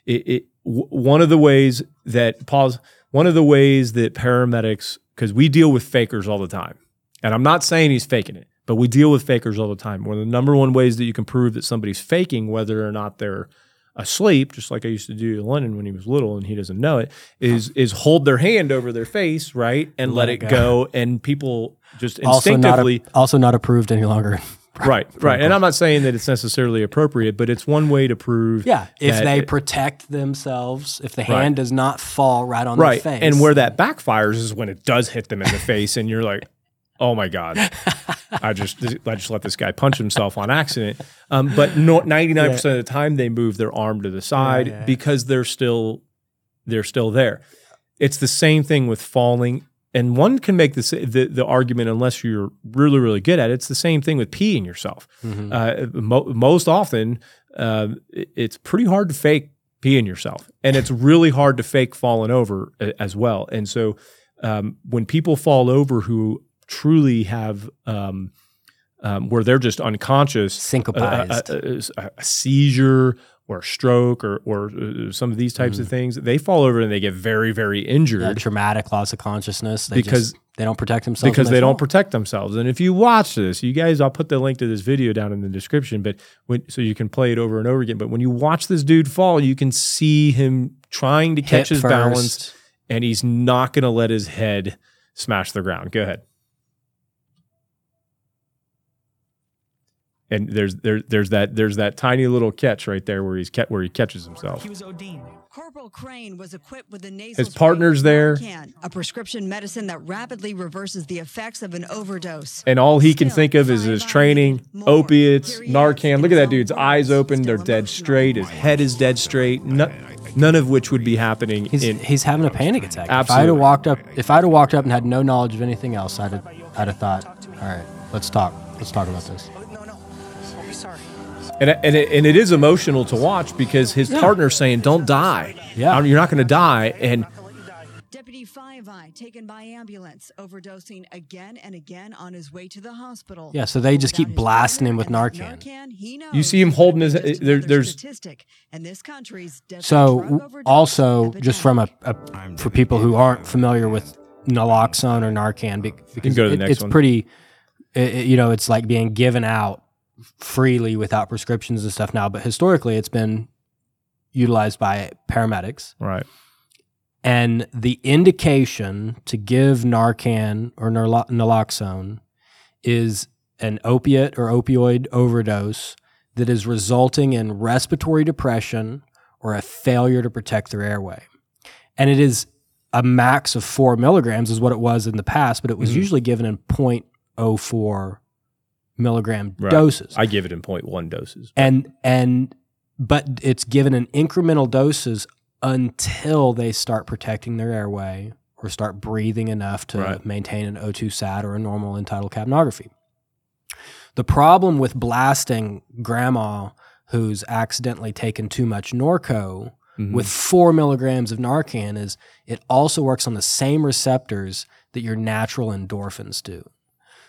It, it w- one of the ways that pause. One of the ways that paramedics, because we deal with fakers all the time, and I'm not saying he's faking it, but we deal with fakers all the time. One of the number one ways that you can prove that somebody's faking, whether or not they're asleep, just like I used to do to Lennon when he was little and he doesn't know it, is is hold their hand over their face, right, and let, it go. and people just also not instinctively a, also not approved any longer in right, [LAUGHS] right. And I'm not saying that it's necessarily appropriate, but it's one way to prove. Yeah, if they it- protect themselves, if the hand does not fall right on right, their face, and where that backfires is when it does hit them in the face, and you're like, "Oh my god, I just I just let this guy punch himself on accident." Um, but [LAUGHS] ninety nine percent of the time, they move their arm to the side yeah. because they're still they're still there. It's the same thing with falling. And one can make this, the the argument unless you're really really good at it. It's the same thing with peeing yourself. Mm-hmm. Uh, mo- most often, uh, it's pretty hard to fake peeing yourself, and it's really hard to fake falling over a- as well. And so, um, when people fall over who truly have um, um, where they're just unconscious, Syncopized. a, a- a- a seizure or stroke or or uh, some of these types Mm. of things, they fall over and they get very very injured that traumatic loss of consciousness they Because- just, they don't protect themselves because when they don't protect themselves. And if you watch this, you guys, I'll put the link to this video down in the description, but when so you can play it over and over again. But when you watch this dude fall, you can see him trying to catch Hit his balance, and he's not going to let his head smash the ground. Go ahead. And there's there, there's that there's that tiny little catch right there where he's ca- where he catches himself. He was ODing. Corporal Crane was equipped with a nasal His spray partner's there. Narcan, a prescription medicine that rapidly reverses the effects of an overdose. And all he can Still, think of is his training, more. opiates, Here he is Narcan. Look at that dude's eyes open. They're dead straight. His head is dead straight. None, none of which would be happening He's, in. he's having a panic attack. If I'd have walked up, if I'd have walked up and had no knowledge of anything else, I'd have, I'd have thought, all right, let's talk. Let's talk about this. And, and, it, and it is emotional to watch because his partner's saying, don't die. Yeah. You're not going to die. And Not gonna let you die. Deputy Faiivae taken by ambulance, overdosing again and again on his way to the hospital. Yeah, so they just keep blasting him with partner Narcan. he knows You see him holding his- there- there's- statistic in this country's So drug w- also, just from a, a for people who aren't familiar with naloxone or Narcan, be- because go to the it- next it's one. pretty, i- i- you know, it's like being given out freely without prescriptions and stuff now. But historically, it's been utilized by paramedics. right. And the indication to give Narcan or nalo- naloxone is an opiate or opioid overdose that is resulting in respiratory depression or a failure to protect their airway. And it is a max of four milligrams, is what it was in the past, but it was Mhm. usually given in 0.04 milligram Right. doses I give it in 0.1 doses. and and but it's given in incremental doses until they start protecting their airway or start breathing enough to Right. maintain an O2 sat or a normal end-tidal capnography. The problem with blasting grandma who's accidentally taken too much Norco Mhm. with four milligrams of Narcan is it also works on the same receptors that your natural endorphins do.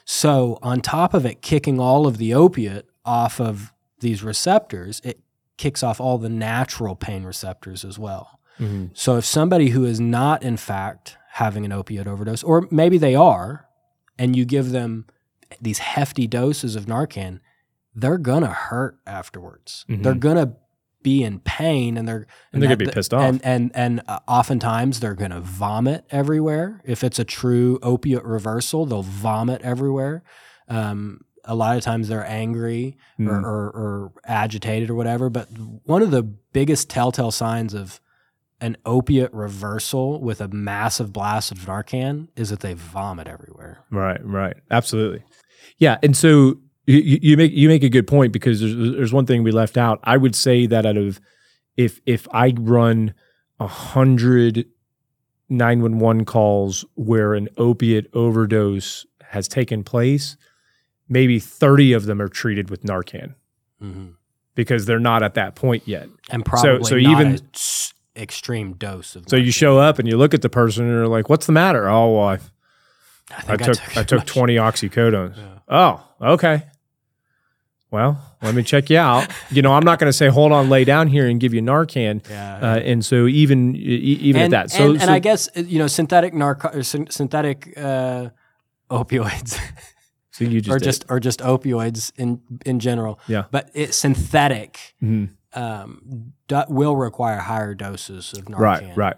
So, on top of it kicking all of the opiate off of these receptors, it kicks off all the natural pain receptors as well. Mhm. So, if somebody who is not, in fact, having an opiate overdose, or maybe they are, and you give them these hefty doses of Narcan, they're gonna hurt afterwards. Mhm. They're gonna be in pain, and they're And they're gonna be pissed off. And and and uh, oftentimes they're gonna vomit everywhere. If it's a true opiate reversal, they'll vomit everywhere. Um, a lot of times they're angry or, Mhm. or, or agitated or whatever. But one of the biggest telltale signs of an opiate reversal with a massive blast of Narcan is that they vomit everywhere. Right, right, absolutely. Yeah, and so you, you make you make a good point because there's there's one thing we left out. I would say that out of if if I run a hundred 911 calls where an opiate overdose has taken place, maybe 30 of them are treated with Narcan mm-hmm. because they're not at that point yet. And probably so not even- extreme dose of. So you show up and you look at the person and you're like, "What's the matter?" Oh, well, I, I think took I too took 20 oxycodones. Oh, okay. Well, let me check you out. You know, I'm not going to say hold on, lay down here and give you Narcan. Yeah. Uh, and so even even and, at that, so and, so, and I guess uh, you know synthetic narco or syn- synthetic uh, opioids, so you just or just or just opioids in in general. Yeah. but it synthetic Mhm. um, do, will require higher doses of Narcan. right, right.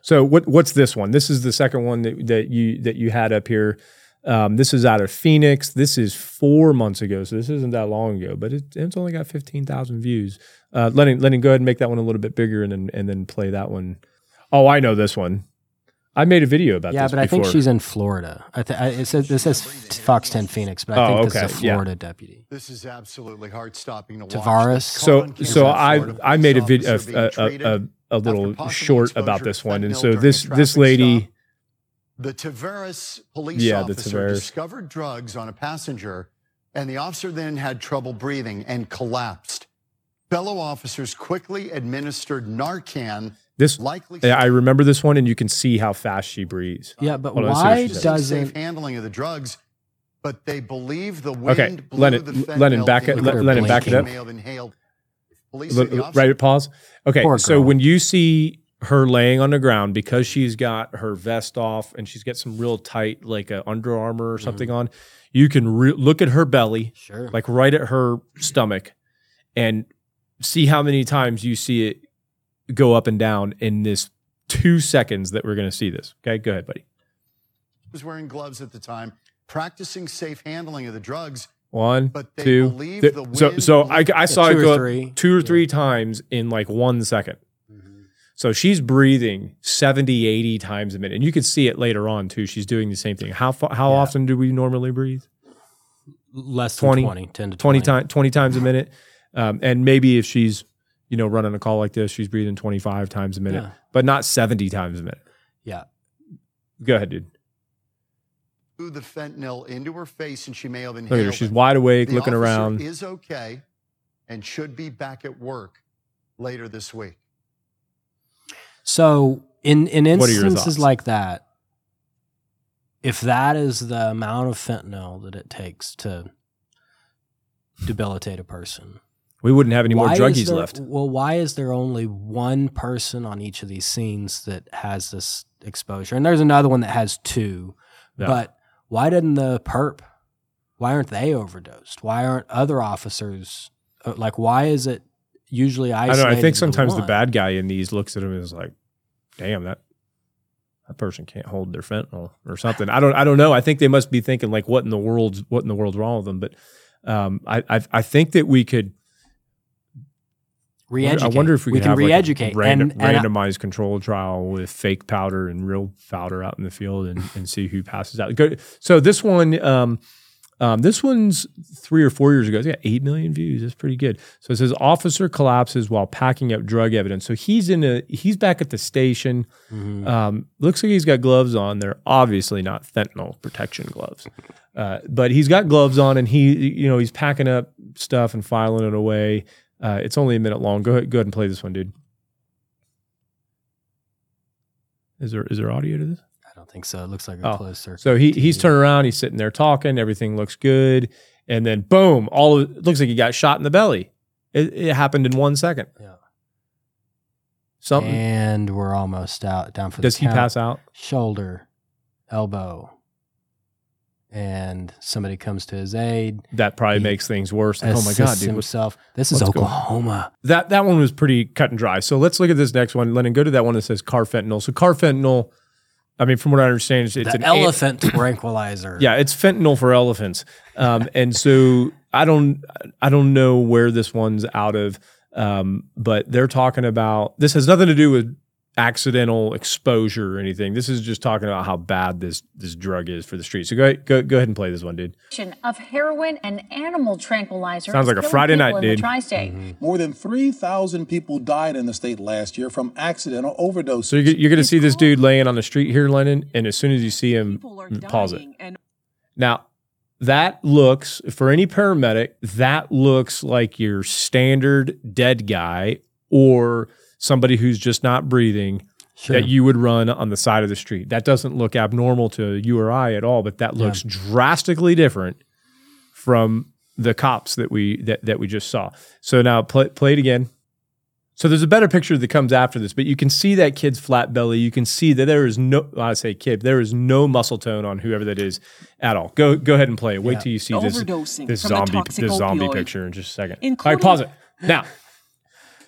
So what what's this one? This is the second one that, that you that you had up here. Um, this is out of Phoenix. This is four months ago, so this isn't that long ago, but it, it's only got fifteen thousand views. Uh, Lennon, Lennon, go ahead and make that one a little bit bigger, and then and then play that one. Oh, I know this one. I made a video about Yeah, this but I think she's in Florida. I th- I, it says this says Fox 10 Phoenix, but I Oh, think this is a okay, yeah. Florida deputy. This is absolutely heart stopping to watch. Tavares? so so I I made a police video a, a, a, a little short about this one, and so this this lady. Stop. The Tavares police Yeah, officer Tavares. discovered drugs on a passenger, and the officer then had trouble breathing and collapsed. Fellow officers quickly administered Narcan, This likely. yeah, I remember this one, and you can see how fast she breathes. Uh, yeah, but Hold on, let's see what why doesn't safe handling of the drugs, but they believe the wind Okay, blew Lennon- the fentanyl Lennon, back it- into Lennon, back it up. inhaled. Police L- the right pause okay Poor so girl. when you see her laying on the ground because she's got her vest off and she's got some real tight like a Under Armour or something Mm-hmm. on you can re- look at her belly Sure. like right at her stomach and see how many times you see it go up and down in this two seconds that we're going to see this okay go ahead buddy was wearing gloves at the time, practicing safe handling of the drugs. one But they two th- the so wind so I, I saw two it go three. two or Yeah. three times in like one second Mm-hmm. So she's breathing 70, 80 times a minute. And you can see it later on too. She's doing the same thing. How how Yeah. often do we normally breathe? Less than 20, 20, 10 to 20 20. times 20 times a minute. Um, and maybe if she's, you know, running a call like this, she's breathing 25 times a minute, Yeah. but not 70 times a minute. Yeah. Go ahead, dude. Blew the fentanyl into her face, and she may have Look inhaled. at her. She's it. wide awake, The looking around. Is okay, and should be back at work later this week. So in in What are your instances like that, if that is the amount of fentanyl that it takes to debilitate a person, we wouldn't have any more druggies there- left. Well, why is there only one person on each of these scenes that has this exposure? And there's another one that has two. Yeah. But why didn't the perp? Why aren't they overdosed? Why aren't other officers uh, like? Why is it usually I don't know. I think sometimes the bad guy in these looks at him and is like, damn, that that person can't hold their fentanyl or something. I don't I don't know. I think they must be thinking like what in the world's what in the world's wrong with them. But um I I, I think that we could re-educate. I wonder if we, could can have like, re-educate random, and, and I- randomized control trial with fake powder and real powder out in the field and, and see who passes out. Go- So this one, um, um, this one's three or four years ago. It's got eight million views. That's pretty good. So it says officer collapses while packing up drug evidence. So he's in a he's back at the station. Mhm. Um, looks like he's got gloves on. They're obviously not fentanyl protection gloves, uh, but he's got gloves on, and he, you know, he's packing up stuff and filing it away. Uh, it's only a minute long. Go ahead, go ahead and play this one, dude. Is there is there audio to this? I don't think so. It looks like a Oh, closed circuit. So he he's TV. turning around. He's sitting there talking. Everything looks good, and then boom! All of, it looks like he got shot in the belly. It, it happened in one second. Yeah. Something. And we're almost out down for the. Does he count. pass out? Shoulder, elbow, and somebody comes to his aid. That probably He makes things worse. Oh my god, dude! himself. This is? Oklahoma. that that one was pretty cut and dry. So let's look at this next one. Lennon, go to that one that says carfentanil. So carfentanil, I mean, from what I understand, it's, it's an elephant [COUGHS] tranquilizer. yeah, it's fentanyl for elephants. Um, and so I don't I don't know where this one's out of, um, but they're talking about this has nothing to do with accidental exposure or anything. This is just talking about how bad this this drug is for the street. So go ahead, go go ahead and play this one, dude. of heroin and animal tranquilizer. Sounds like a Friday people night, in the dude. Tri-state. Mm-hmm. More than 3,000 people died in the state last year from accidental overdoses. So you're, you're going to see this dude laying on the street here, Lennon, and as soon as you see him, mm, pause it. Now, that looks for any paramedic, that looks like your standard dead guy or somebody who's just not breathing Sure. that you would run on the side of the street. That doesn't look abnormal to you or I at all, but that Yeah. looks drastically different from the cops that we that, that we just saw. So now play, play it again. So there's a better picture that comes after this, but you can see that kid's flat belly. You can see that there is no I say kid, there is no muscle tone on whoever that is at all. Go go ahead and play it. Wait Yeah. till you see this this zombie this zombie opioid, picture in just a second. All right, pause it. Now,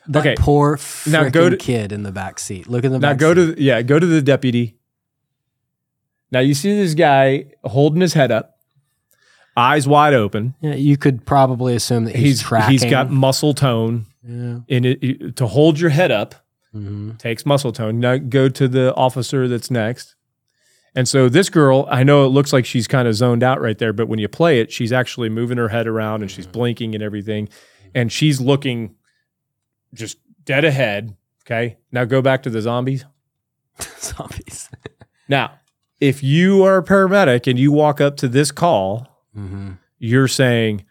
that okay. poor Now go to- kid in the back seat. Look in the now back go seat. to yeah, go to the deputy. Now you see this guy holding his head up, eyes wide open. Yeah, you could probably assume that he's, He's tracking. he's got muscle tone. Yeah. And it, it- to hold your head up Mhm. takes muscle tone. Now go to the officer that's next. And so this girl, I know it looks like she's kind of zoned out right there, but when you play it, she's actually moving her head around and she's blinking and everything. And she's looking just dead ahead. Okay. Now go back to the zombies. [LAUGHS] zombies. Now, if you are a paramedic and you walk up to this call, Mm-hmm. you're saying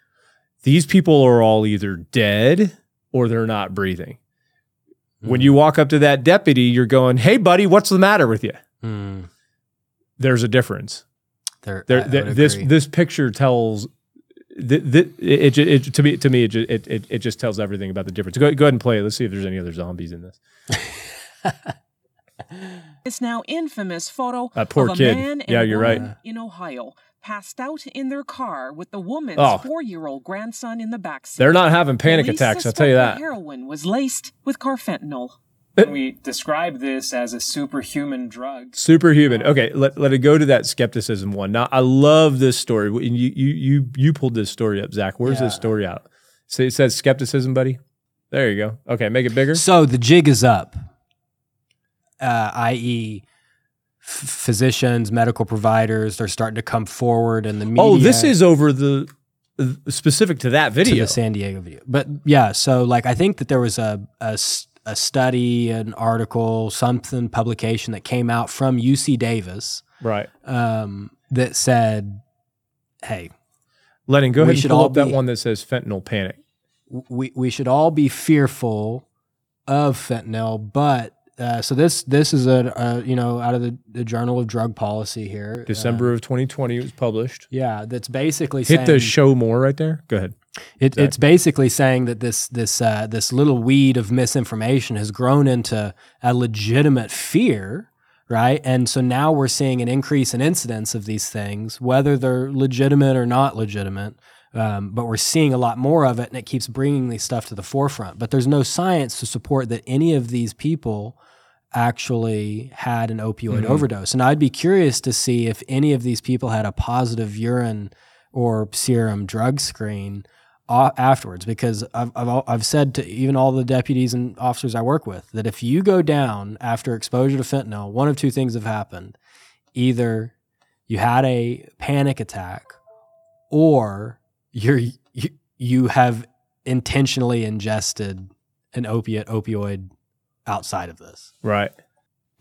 these people are all either dead or they're not breathing. When you walk up to that deputy, you're going, "Hey, buddy, what's the matter with you?" Mm. There's a difference. There, There, I- I th- would this this picture tells. Th- th- it, it, it, to me, to me, it, it, it, it just tells everything about the difference. Go, go ahead and play it. Let's see if there's any other zombies in this. [LAUGHS] This now infamous photo That poor of a kid. man and Yeah, you're right. in Ohio passed out in their car with the woman's Oh. four-year-old grandson in the backseat. They're not having panic Police attacks. I'll tell you the that. Heroin was laced with carfentanil. We describe this as a superhuman drug. Superhuman. Okay, let, let it go to that skepticism one. Now, I love this story. You you you you pulled this story up, Zac. Where's this story out? So it says skepticism, buddy. There you go. Okay, make it bigger. So the jig is up, uh, i.e., physicians, medical providers, they're starting to come forward, and the media. Oh, this is over the uh, specific to that to video. the San Diego video. But yeah, so like I think that there was a, a s- a study, an article, something publication that came out from UC Davis Right. um, that said, "Hey, Lennon, go ahead and pull up that one that says fentanyl panic. we we should all be fearful of fentanyl, but." Uh, so this this is a, a you know out of the, the Journal of Drug Policy here, December of 2020 it was published. yeah, that's basically Hit saying, the show more right there. Go ahead. It, Zac. it's basically saying that this this uh, this little weed of misinformation has grown into a legitimate fear, right? And so now we're seeing an increase in incidence of these things, whether they're legitimate or not legitimate. Um, but we're seeing a lot more of it, and it keeps bringing these stuff to the forefront. But there's no science to support that any of these people actually had an opioid Mhm. overdose. And I'd be curious to see if any of these people had a positive urine or serum drug screen afterwards because I've, I've, I've said to even all the deputies and officers I work with that if you go down after exposure to fentanyl, one of two things have happened. Either you had a panic attack or you're, you, you have intentionally ingested an opiate opioid outside of this. Right.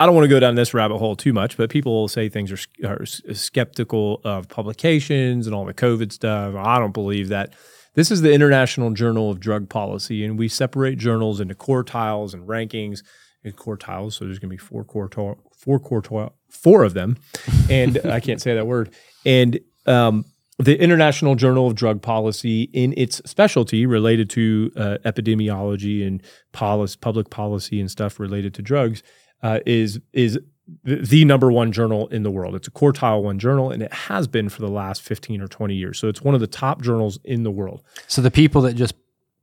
I don't want to go down this rabbit hole too much, but people will say things are, are skeptical of publications and all the COVID stuff. I don't believe that. This is the International Journal of Drug Policy, and we separate journals into quartiles and rankings. And quartiles, so there's going to be four quartile, four quartile, four of them, and [LAUGHS] I can't say that word. And um, the International Journal of Drug Policy, in its specialty related to uh, epidemiology and policy, public policy and stuff related to drugs, uh, is is the, the number one journal in the world. It's a quartile one journal, and it has been for the last fifteen or twenty years. So it's one of the top journals in the world. So the people that just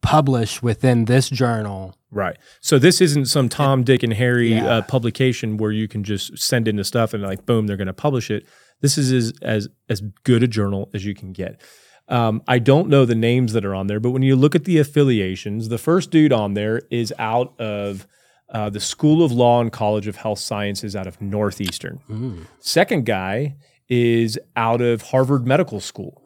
publish within this journal Right. So this isn't some Tom, Dick, and Harry Yeah. uh, publication where you can just send in the stuff and like boom, they're going to publish it. This is as as as good a journal as you can get. Um, I don't know the names that are on there, but when you look at the affiliations, the first dude on there is out of uh, the School of Law and College of Health Sciences out of Northeastern. Second guy is out of Harvard Medical School.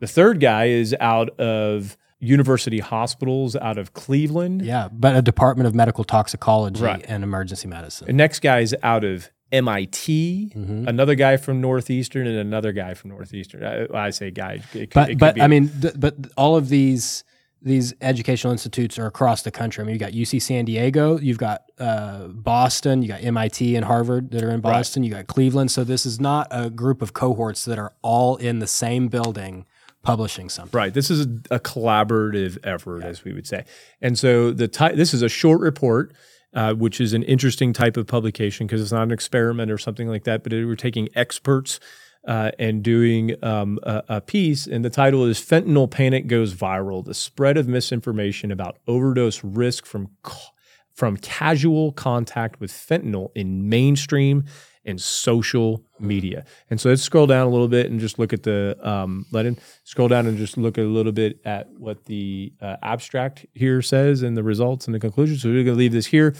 The third guy is out of University Hospitals out of Cleveland. Yeah, but a Department of Medical Toxicology Right. and Emergency Medicine. The next guy is out of MIT, Mm-hmm. another guy from Northeastern, and another guy from Northeastern. I, I say guy. It it but could but be- I mean, th- but all of these these educational institutes are across the country. I mean, you got UC San Diego, you've got uh, Boston, you got MIT and Harvard that are in Boston, you got Cleveland. So this is not a group of cohorts that are all in the same building publishing something. Right. This is a, a collaborative effort, as we would say. And so the ty- this is a short report, uh, which is an interesting type of publication because it's not an experiment or something like that, but it, we're taking experts uh, and doing um, a, a piece. And the title is Fentanyl Panic Goes Viral The Spread of Misinformation About Overdose Risk from, ca- from Casual Contact with Fentanyl in Mainstream and social media. And so let's scroll down a little bit and just look at the um, let in scroll down and just look a little bit at what the uh, abstract here says and the results and the conclusions. So we're going to leave this here.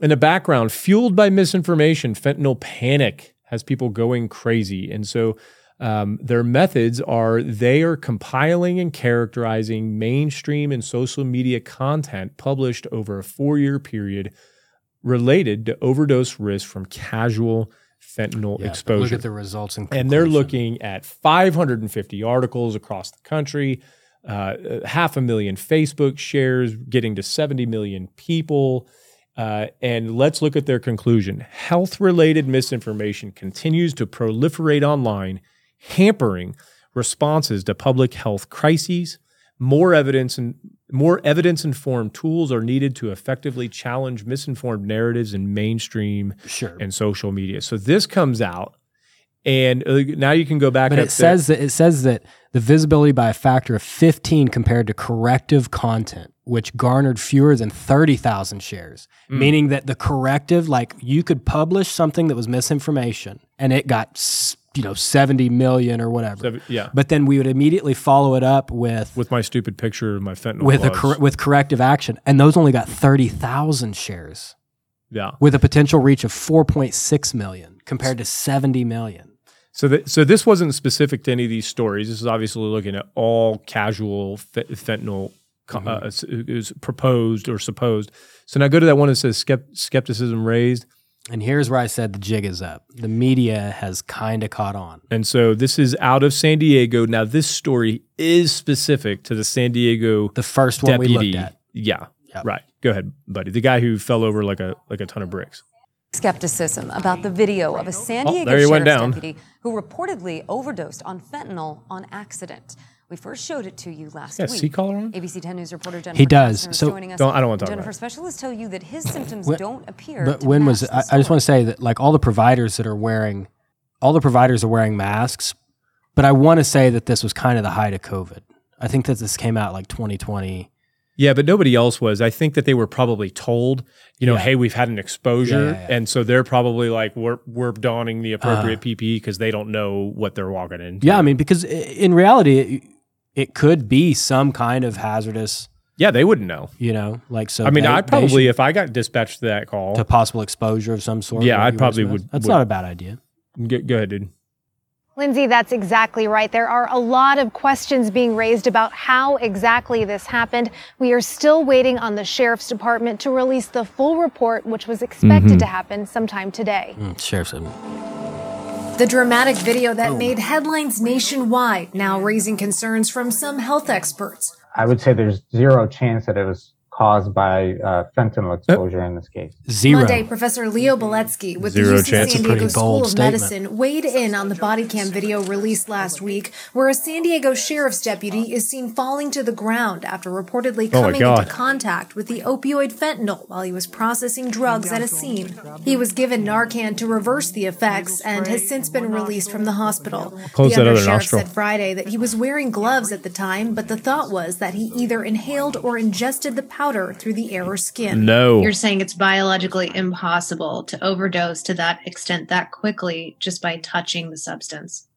In the background, fueled by misinformation, fentanyl panic has people going crazy. And so um, their methods are they are compiling and characterizing mainstream and social media content published over a four year period related to overdose risk from casual fentanyl Yeah, exposure. Look at the results and and they're looking at 550 articles across the country, uh, half a million Facebook shares, getting to 70 million people. Uh, and let's look at their conclusion. Health related misinformation continues to proliferate online, hampering responses to public health crises. More evidence and more evidence informed tools are needed to effectively challenge misinformed narratives in mainstream Sure. and social media. So this comes out, and uh, now you can go back. But it there. says that it says that the visibility by a factor of 15 compared to corrective content, which garnered fewer than 30,000 shares, Mm. meaning that the corrective, like you could publish something that was misinformation and it got you know 70 million or whatever. Seven- yeah. But then we would immediately follow it up with with my stupid picture of my fentanyl with a cor- with corrective action, and those only got 30,000 shares yeah. with a potential reach of 4.6 million compared to 70 million. So that so this wasn't specific to any of these stories. This is obviously looking at all casual fe- fentanyl Mm-hmm. uh, is proposed or supposed. So now go to that one that says skept- skepticism raised. And here's where I said the jig is up. The media has kind of caught on. And so this is out of San Diego. Now this story is specific to the San Diego The first one we deputy. looked at. Yeah. Yep. Right. Go ahead, buddy. The guy who fell over like a like a ton of bricks. Skepticism about the video of a oh, San Oh, Diego there he went sheriff's down. deputy who reportedly overdosed on fentanyl on accident. We first showed it to you last week. C-collar on? ABC 10 News reporter Jennifer He does. So- joining us. Don't- I don't wanna talk Jennifer, about it. specialists tell you that his symptoms When- don't appear. But to when was match it? the I, I just want to say that like all the providers that are wearing, all the providers are wearing masks. But I want to say that this was kind of the height of COVID. I think that this came out like 2020. Yeah, but nobody else was. I think that they were probably told, you know, Yeah. hey, we've had an exposure, Yeah, yeah, and so they're probably like, we're we're donning the appropriate uh. PPE because they don't know what they're walking into. Yeah, I mean, because in reality, it, it could be some kind of hazardous, yeah, they wouldn't know. you know, like so. I mean, I probably, if I got dispatched to that call, to possible exposure of some sort. Yeah, wear probably would- That's would- not a bad idea. go, go ahead, dude. Lindsay, that's exactly right. There are a lot of questions being raised about how exactly this happened. We are still waiting on the sheriff's department to release the full report, which was expected Mhm. to happen sometime today. Mm, Sheriff. The dramatic video that made headlines nationwide now raising concerns from some health experts. I would say there's zero chance that it was caused by uh, fentanyl exposure in this case. Zero. Monday, Professor Leo Beletsky with Zero the UC chance. San Diego School of statement. Medicine weighed in on the body cam video released last week, where a San Diego sheriff's deputy is seen falling to the ground after reportedly Oh coming God. into contact with the opioid fentanyl while he was processing drugs at a scene. He was given Narcan to reverse the effects and has since been released from the hospital. Close the that other undersheriff nostril. said Friday that he was wearing gloves at the time, but the thought was that he either inhaled or ingested the powder through the air or skin. No. You're saying it's biologically impossible to overdose to that extent that quickly just by touching the substance.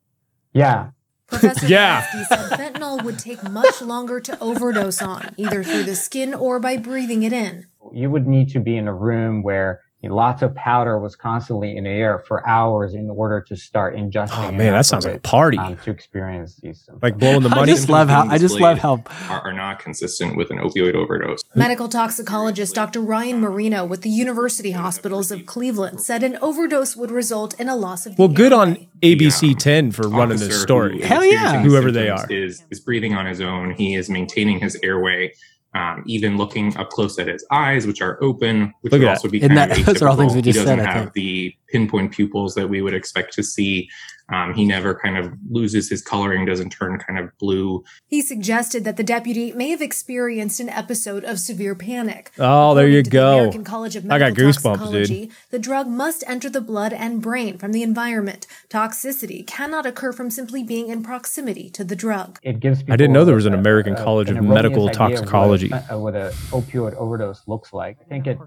Yeah, Professor [LAUGHS] Yeah. Said fentanyl would take much longer to overdose on, either through the skin or by breathing it in. you would need to be in a room where lots of powder was constantly in the air for hours in order to start ingesting. Oh man, that sounds like a party. um, to experience these symptoms. like blowing the money. I money. just love how I just love how are, are not consistent with an opioid overdose. Medical toxicologist Dr. Ryan Marino with the University Hospitals of Cleveland said an overdose would result in a loss of the well, good on airway. ABC 10 for running Officer this story. Hell yeah. Whoever they are. is is breathing on his own. He is maintaining his airway. Um, even looking up close at his eyes, which are open, which Look would also be kind that- of those are all things we just he doesn't said, have the pinpoint pupils that we would expect to see. Um, he never kind of loses his coloring, doesn't turn kind of blue. He suggested that the deputy may have experienced an episode of severe panic. Oh, there you to the go. American College of I got goosebumps, dude. The drug must enter the blood and brain from the environment. Toxicity cannot occur from simply being in proximity to the drug. it gives I didn't know there was an American a- College an of Medical idea of what a- Toxicology. uh, What, a opioid overdose looks like. I think it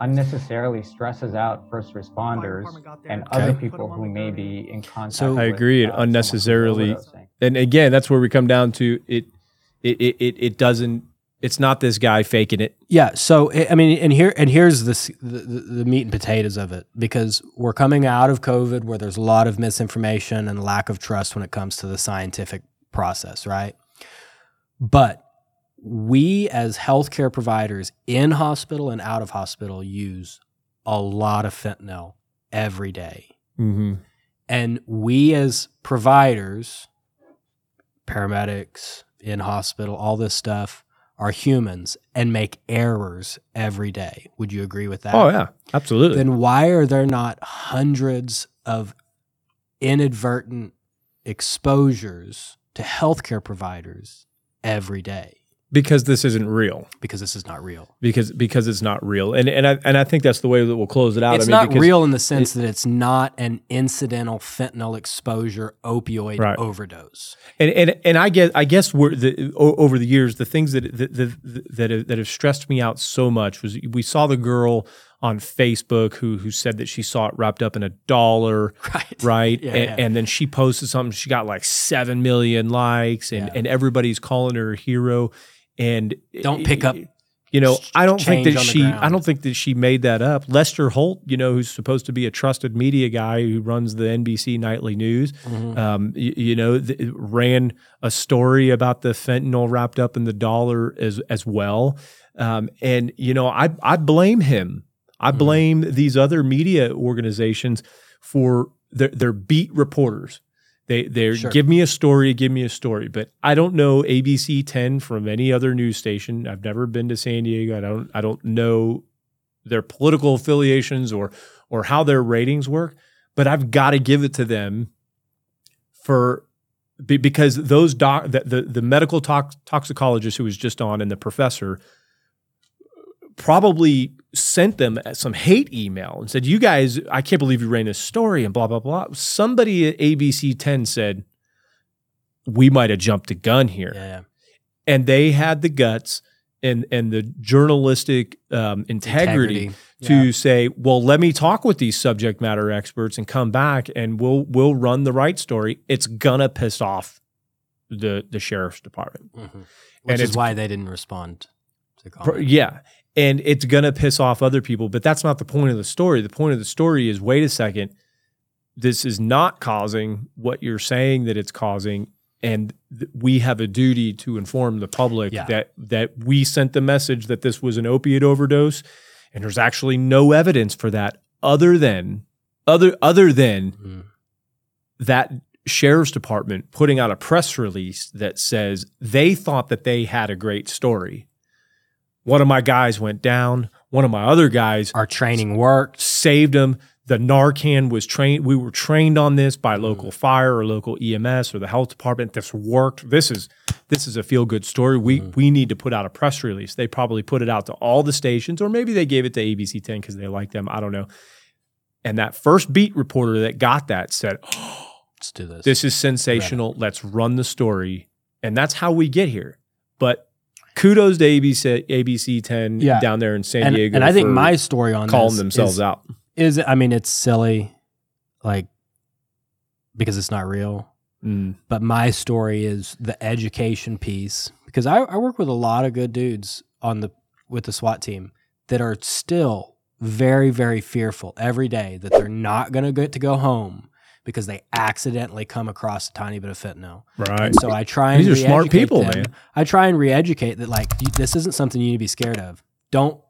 unnecessarily stresses out first responders and other people who may be in contact. So I agree. It uh, unnecessarily, and again, that's where we come down to it. It it it, it doesn't. It's not this guy faking it. Yeah. So I I mean, and here and here's the, s- the the the meat and potatoes of it because we're coming out of COVID where there's a lot of misinformation and lack of trust when it comes to the scientific process, right? But we as healthcare providers in hospital and out of hospital use a lot of fentanyl every day. Mm-hmm. And we as providers, paramedics in hospital, all this stuff are humans and make errors every day. Would you agree with that? Oh yeah, absolutely. Then why are there not hundreds of inadvertent exposures to healthcare providers every day? Because this isn't real. Because this is not real. Because because it's not real, and and I and I think that's the way that we'll close it out. It's I mean, not real in the sense that it's not an incidental fentanyl exposure opioid Right. overdose. and and and I guess I guess we're the o- over the years the things that that that that have, that have stressed me out so much was we saw the girl on Facebook who who said that she saw it wrapped up in a dollar, [LAUGHS] right? Right, Yeah, and, yeah. and then she posted something. She got like seven million likes, and and everybody's calling her a hero. And Don't pick up You know, I don't think that she. I don't think that she made that up. Lester Holt, you know, who's supposed to be a trusted media guy who runs the NBC nightly news, Mhm. um, you, you know, th- ran a story about the fentanyl wrapped up in the dollar as as well. Um, and you know, I I blame him. I blame these other media organizations for their their beat reporters. They they Sure. give me a story, give me a story. But I don't know ABC 10 from any other news station. I've never been to San Diego. I don't I don't know their political affiliations or or how their ratings work. But I've got to give it to them for because those doc the the, the medical tox, toxicologist who was just on and the professor probably sent them some hate email and said, "You guys, I can't believe you ran this story," and blah blah blah. Somebody at ABC 10 said, "We might have jumped a gun here," Yeah. and they had the guts and and the journalistic um, integrity, Integrity, to yeah. say, "Well, let me talk with these subject matter experts and come back, and we'll we'll run the right story." It's gonna piss off the the sheriff's department, Mhm. Which is it's why they didn't respond to Yeah. And it's going to piss off other people, but that's not the point of the story. The point of the story is wait a second, this is not causing what you're saying that it's causing. And th- we have a duty to inform the public Yeah. that that we sent the message that this was an opiate overdose, and there's actually no evidence for that other than other other than Mm. that sheriff's department putting out a press release that says they thought that they had a great story. One of my guys went down. One of my other guys, our training worked, saved him. The Narcan was trained. We were trained on this by mm-hmm. local fire or local EMS or the health department. This worked. This is this is a feel good story. We mm-hmm. we need to put out a press release. They probably put it out to all the stations, or maybe they gave it to ABC 10 because they like them. I don't know. And that first beat reporter that got that said, oh, [GASPS] Let's do this. this is sensational. Let's run the story. And that's how we get here. But kudos to ABC, ABC 10 Yeah. down there in San and, Diego. And I think my story on calling this themselves is, out. is I mean it's silly, like because it's not real. Mm. But my story is the education piece because I, I work with a lot of good dudes on the with the SWAT team that are still very very fearful every day that they're not going to get to go home because they accidentally come across a tiny bit of fentanyl. Right. And so I try and These are smart people, them. man. I try and re-educate that like this isn't something you need to be scared of. Don't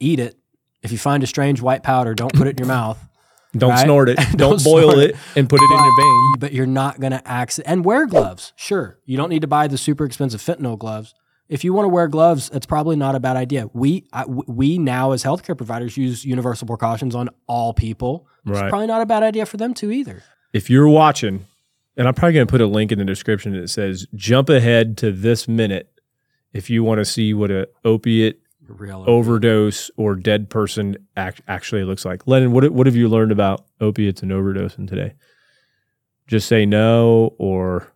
eat it. If you find a strange white powder, don't put it in your mouth. [LAUGHS] Don't right? snort it. [LAUGHS] Don't, boil snort it and put it in your vein. But you're not going to accident and wear gloves. Sure, you don't need to buy the super expensive fentanyl gloves. If you want to wear gloves, it's probably not a bad idea. We I, we now as healthcare providers use universal precautions on all people. It's Right. probably not a bad idea for them too either. If you're watching, and I'm probably going to put a link in the description that says jump ahead to this minute if you want to see what a opiate Real overdose or dead person act, actually looks like. Lennon, what what have you learned about opiates and overdosing today? Just say no, or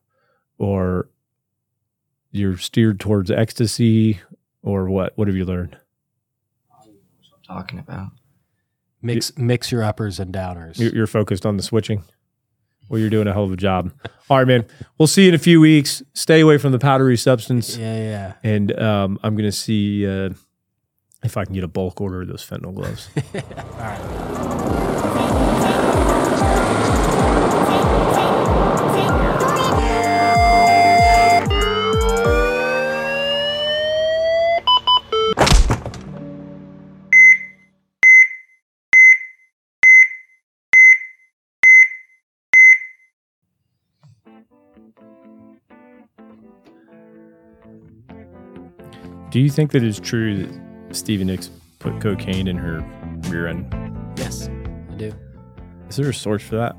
or you're steered towards ecstasy, or what? What have you learned? I don't know what I'm talking about. Mix mix your uppers and downers. You're, you're focused on the switching. Well, you're doing a hell of a job. All right, man. We'll see you in a few weeks. Stay away from the powdery substance. Yeah, yeah. And um, I'm gonna see uh, if I can get a bulk order of those fentanyl gloves. [LAUGHS] All right. Do you think that it's true that Stevie Nicks put cocaine in her rear end? Yes, I do. Is there a source for that?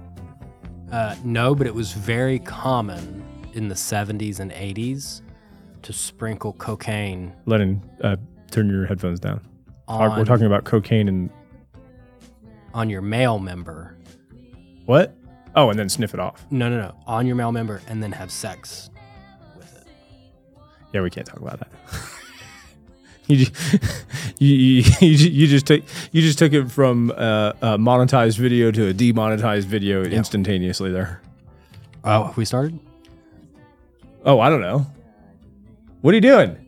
Uh, no, but it was very common in the 70s and 80s to sprinkle cocaine. Lennon, uh, turn your headphones down. Talk- We're talking about cocaine and on your male member. what? Oh, and then sniff it off. No, no, no. On your male member and then have sex. With it. Yeah, we can't talk about that. [LAUGHS] you, [LAUGHS] you, you, you, ju- you just took you just took it from uh, a monetized video to a demonetized video instantaneously there. Oh, we started? Oh, I don't know. What are you doing?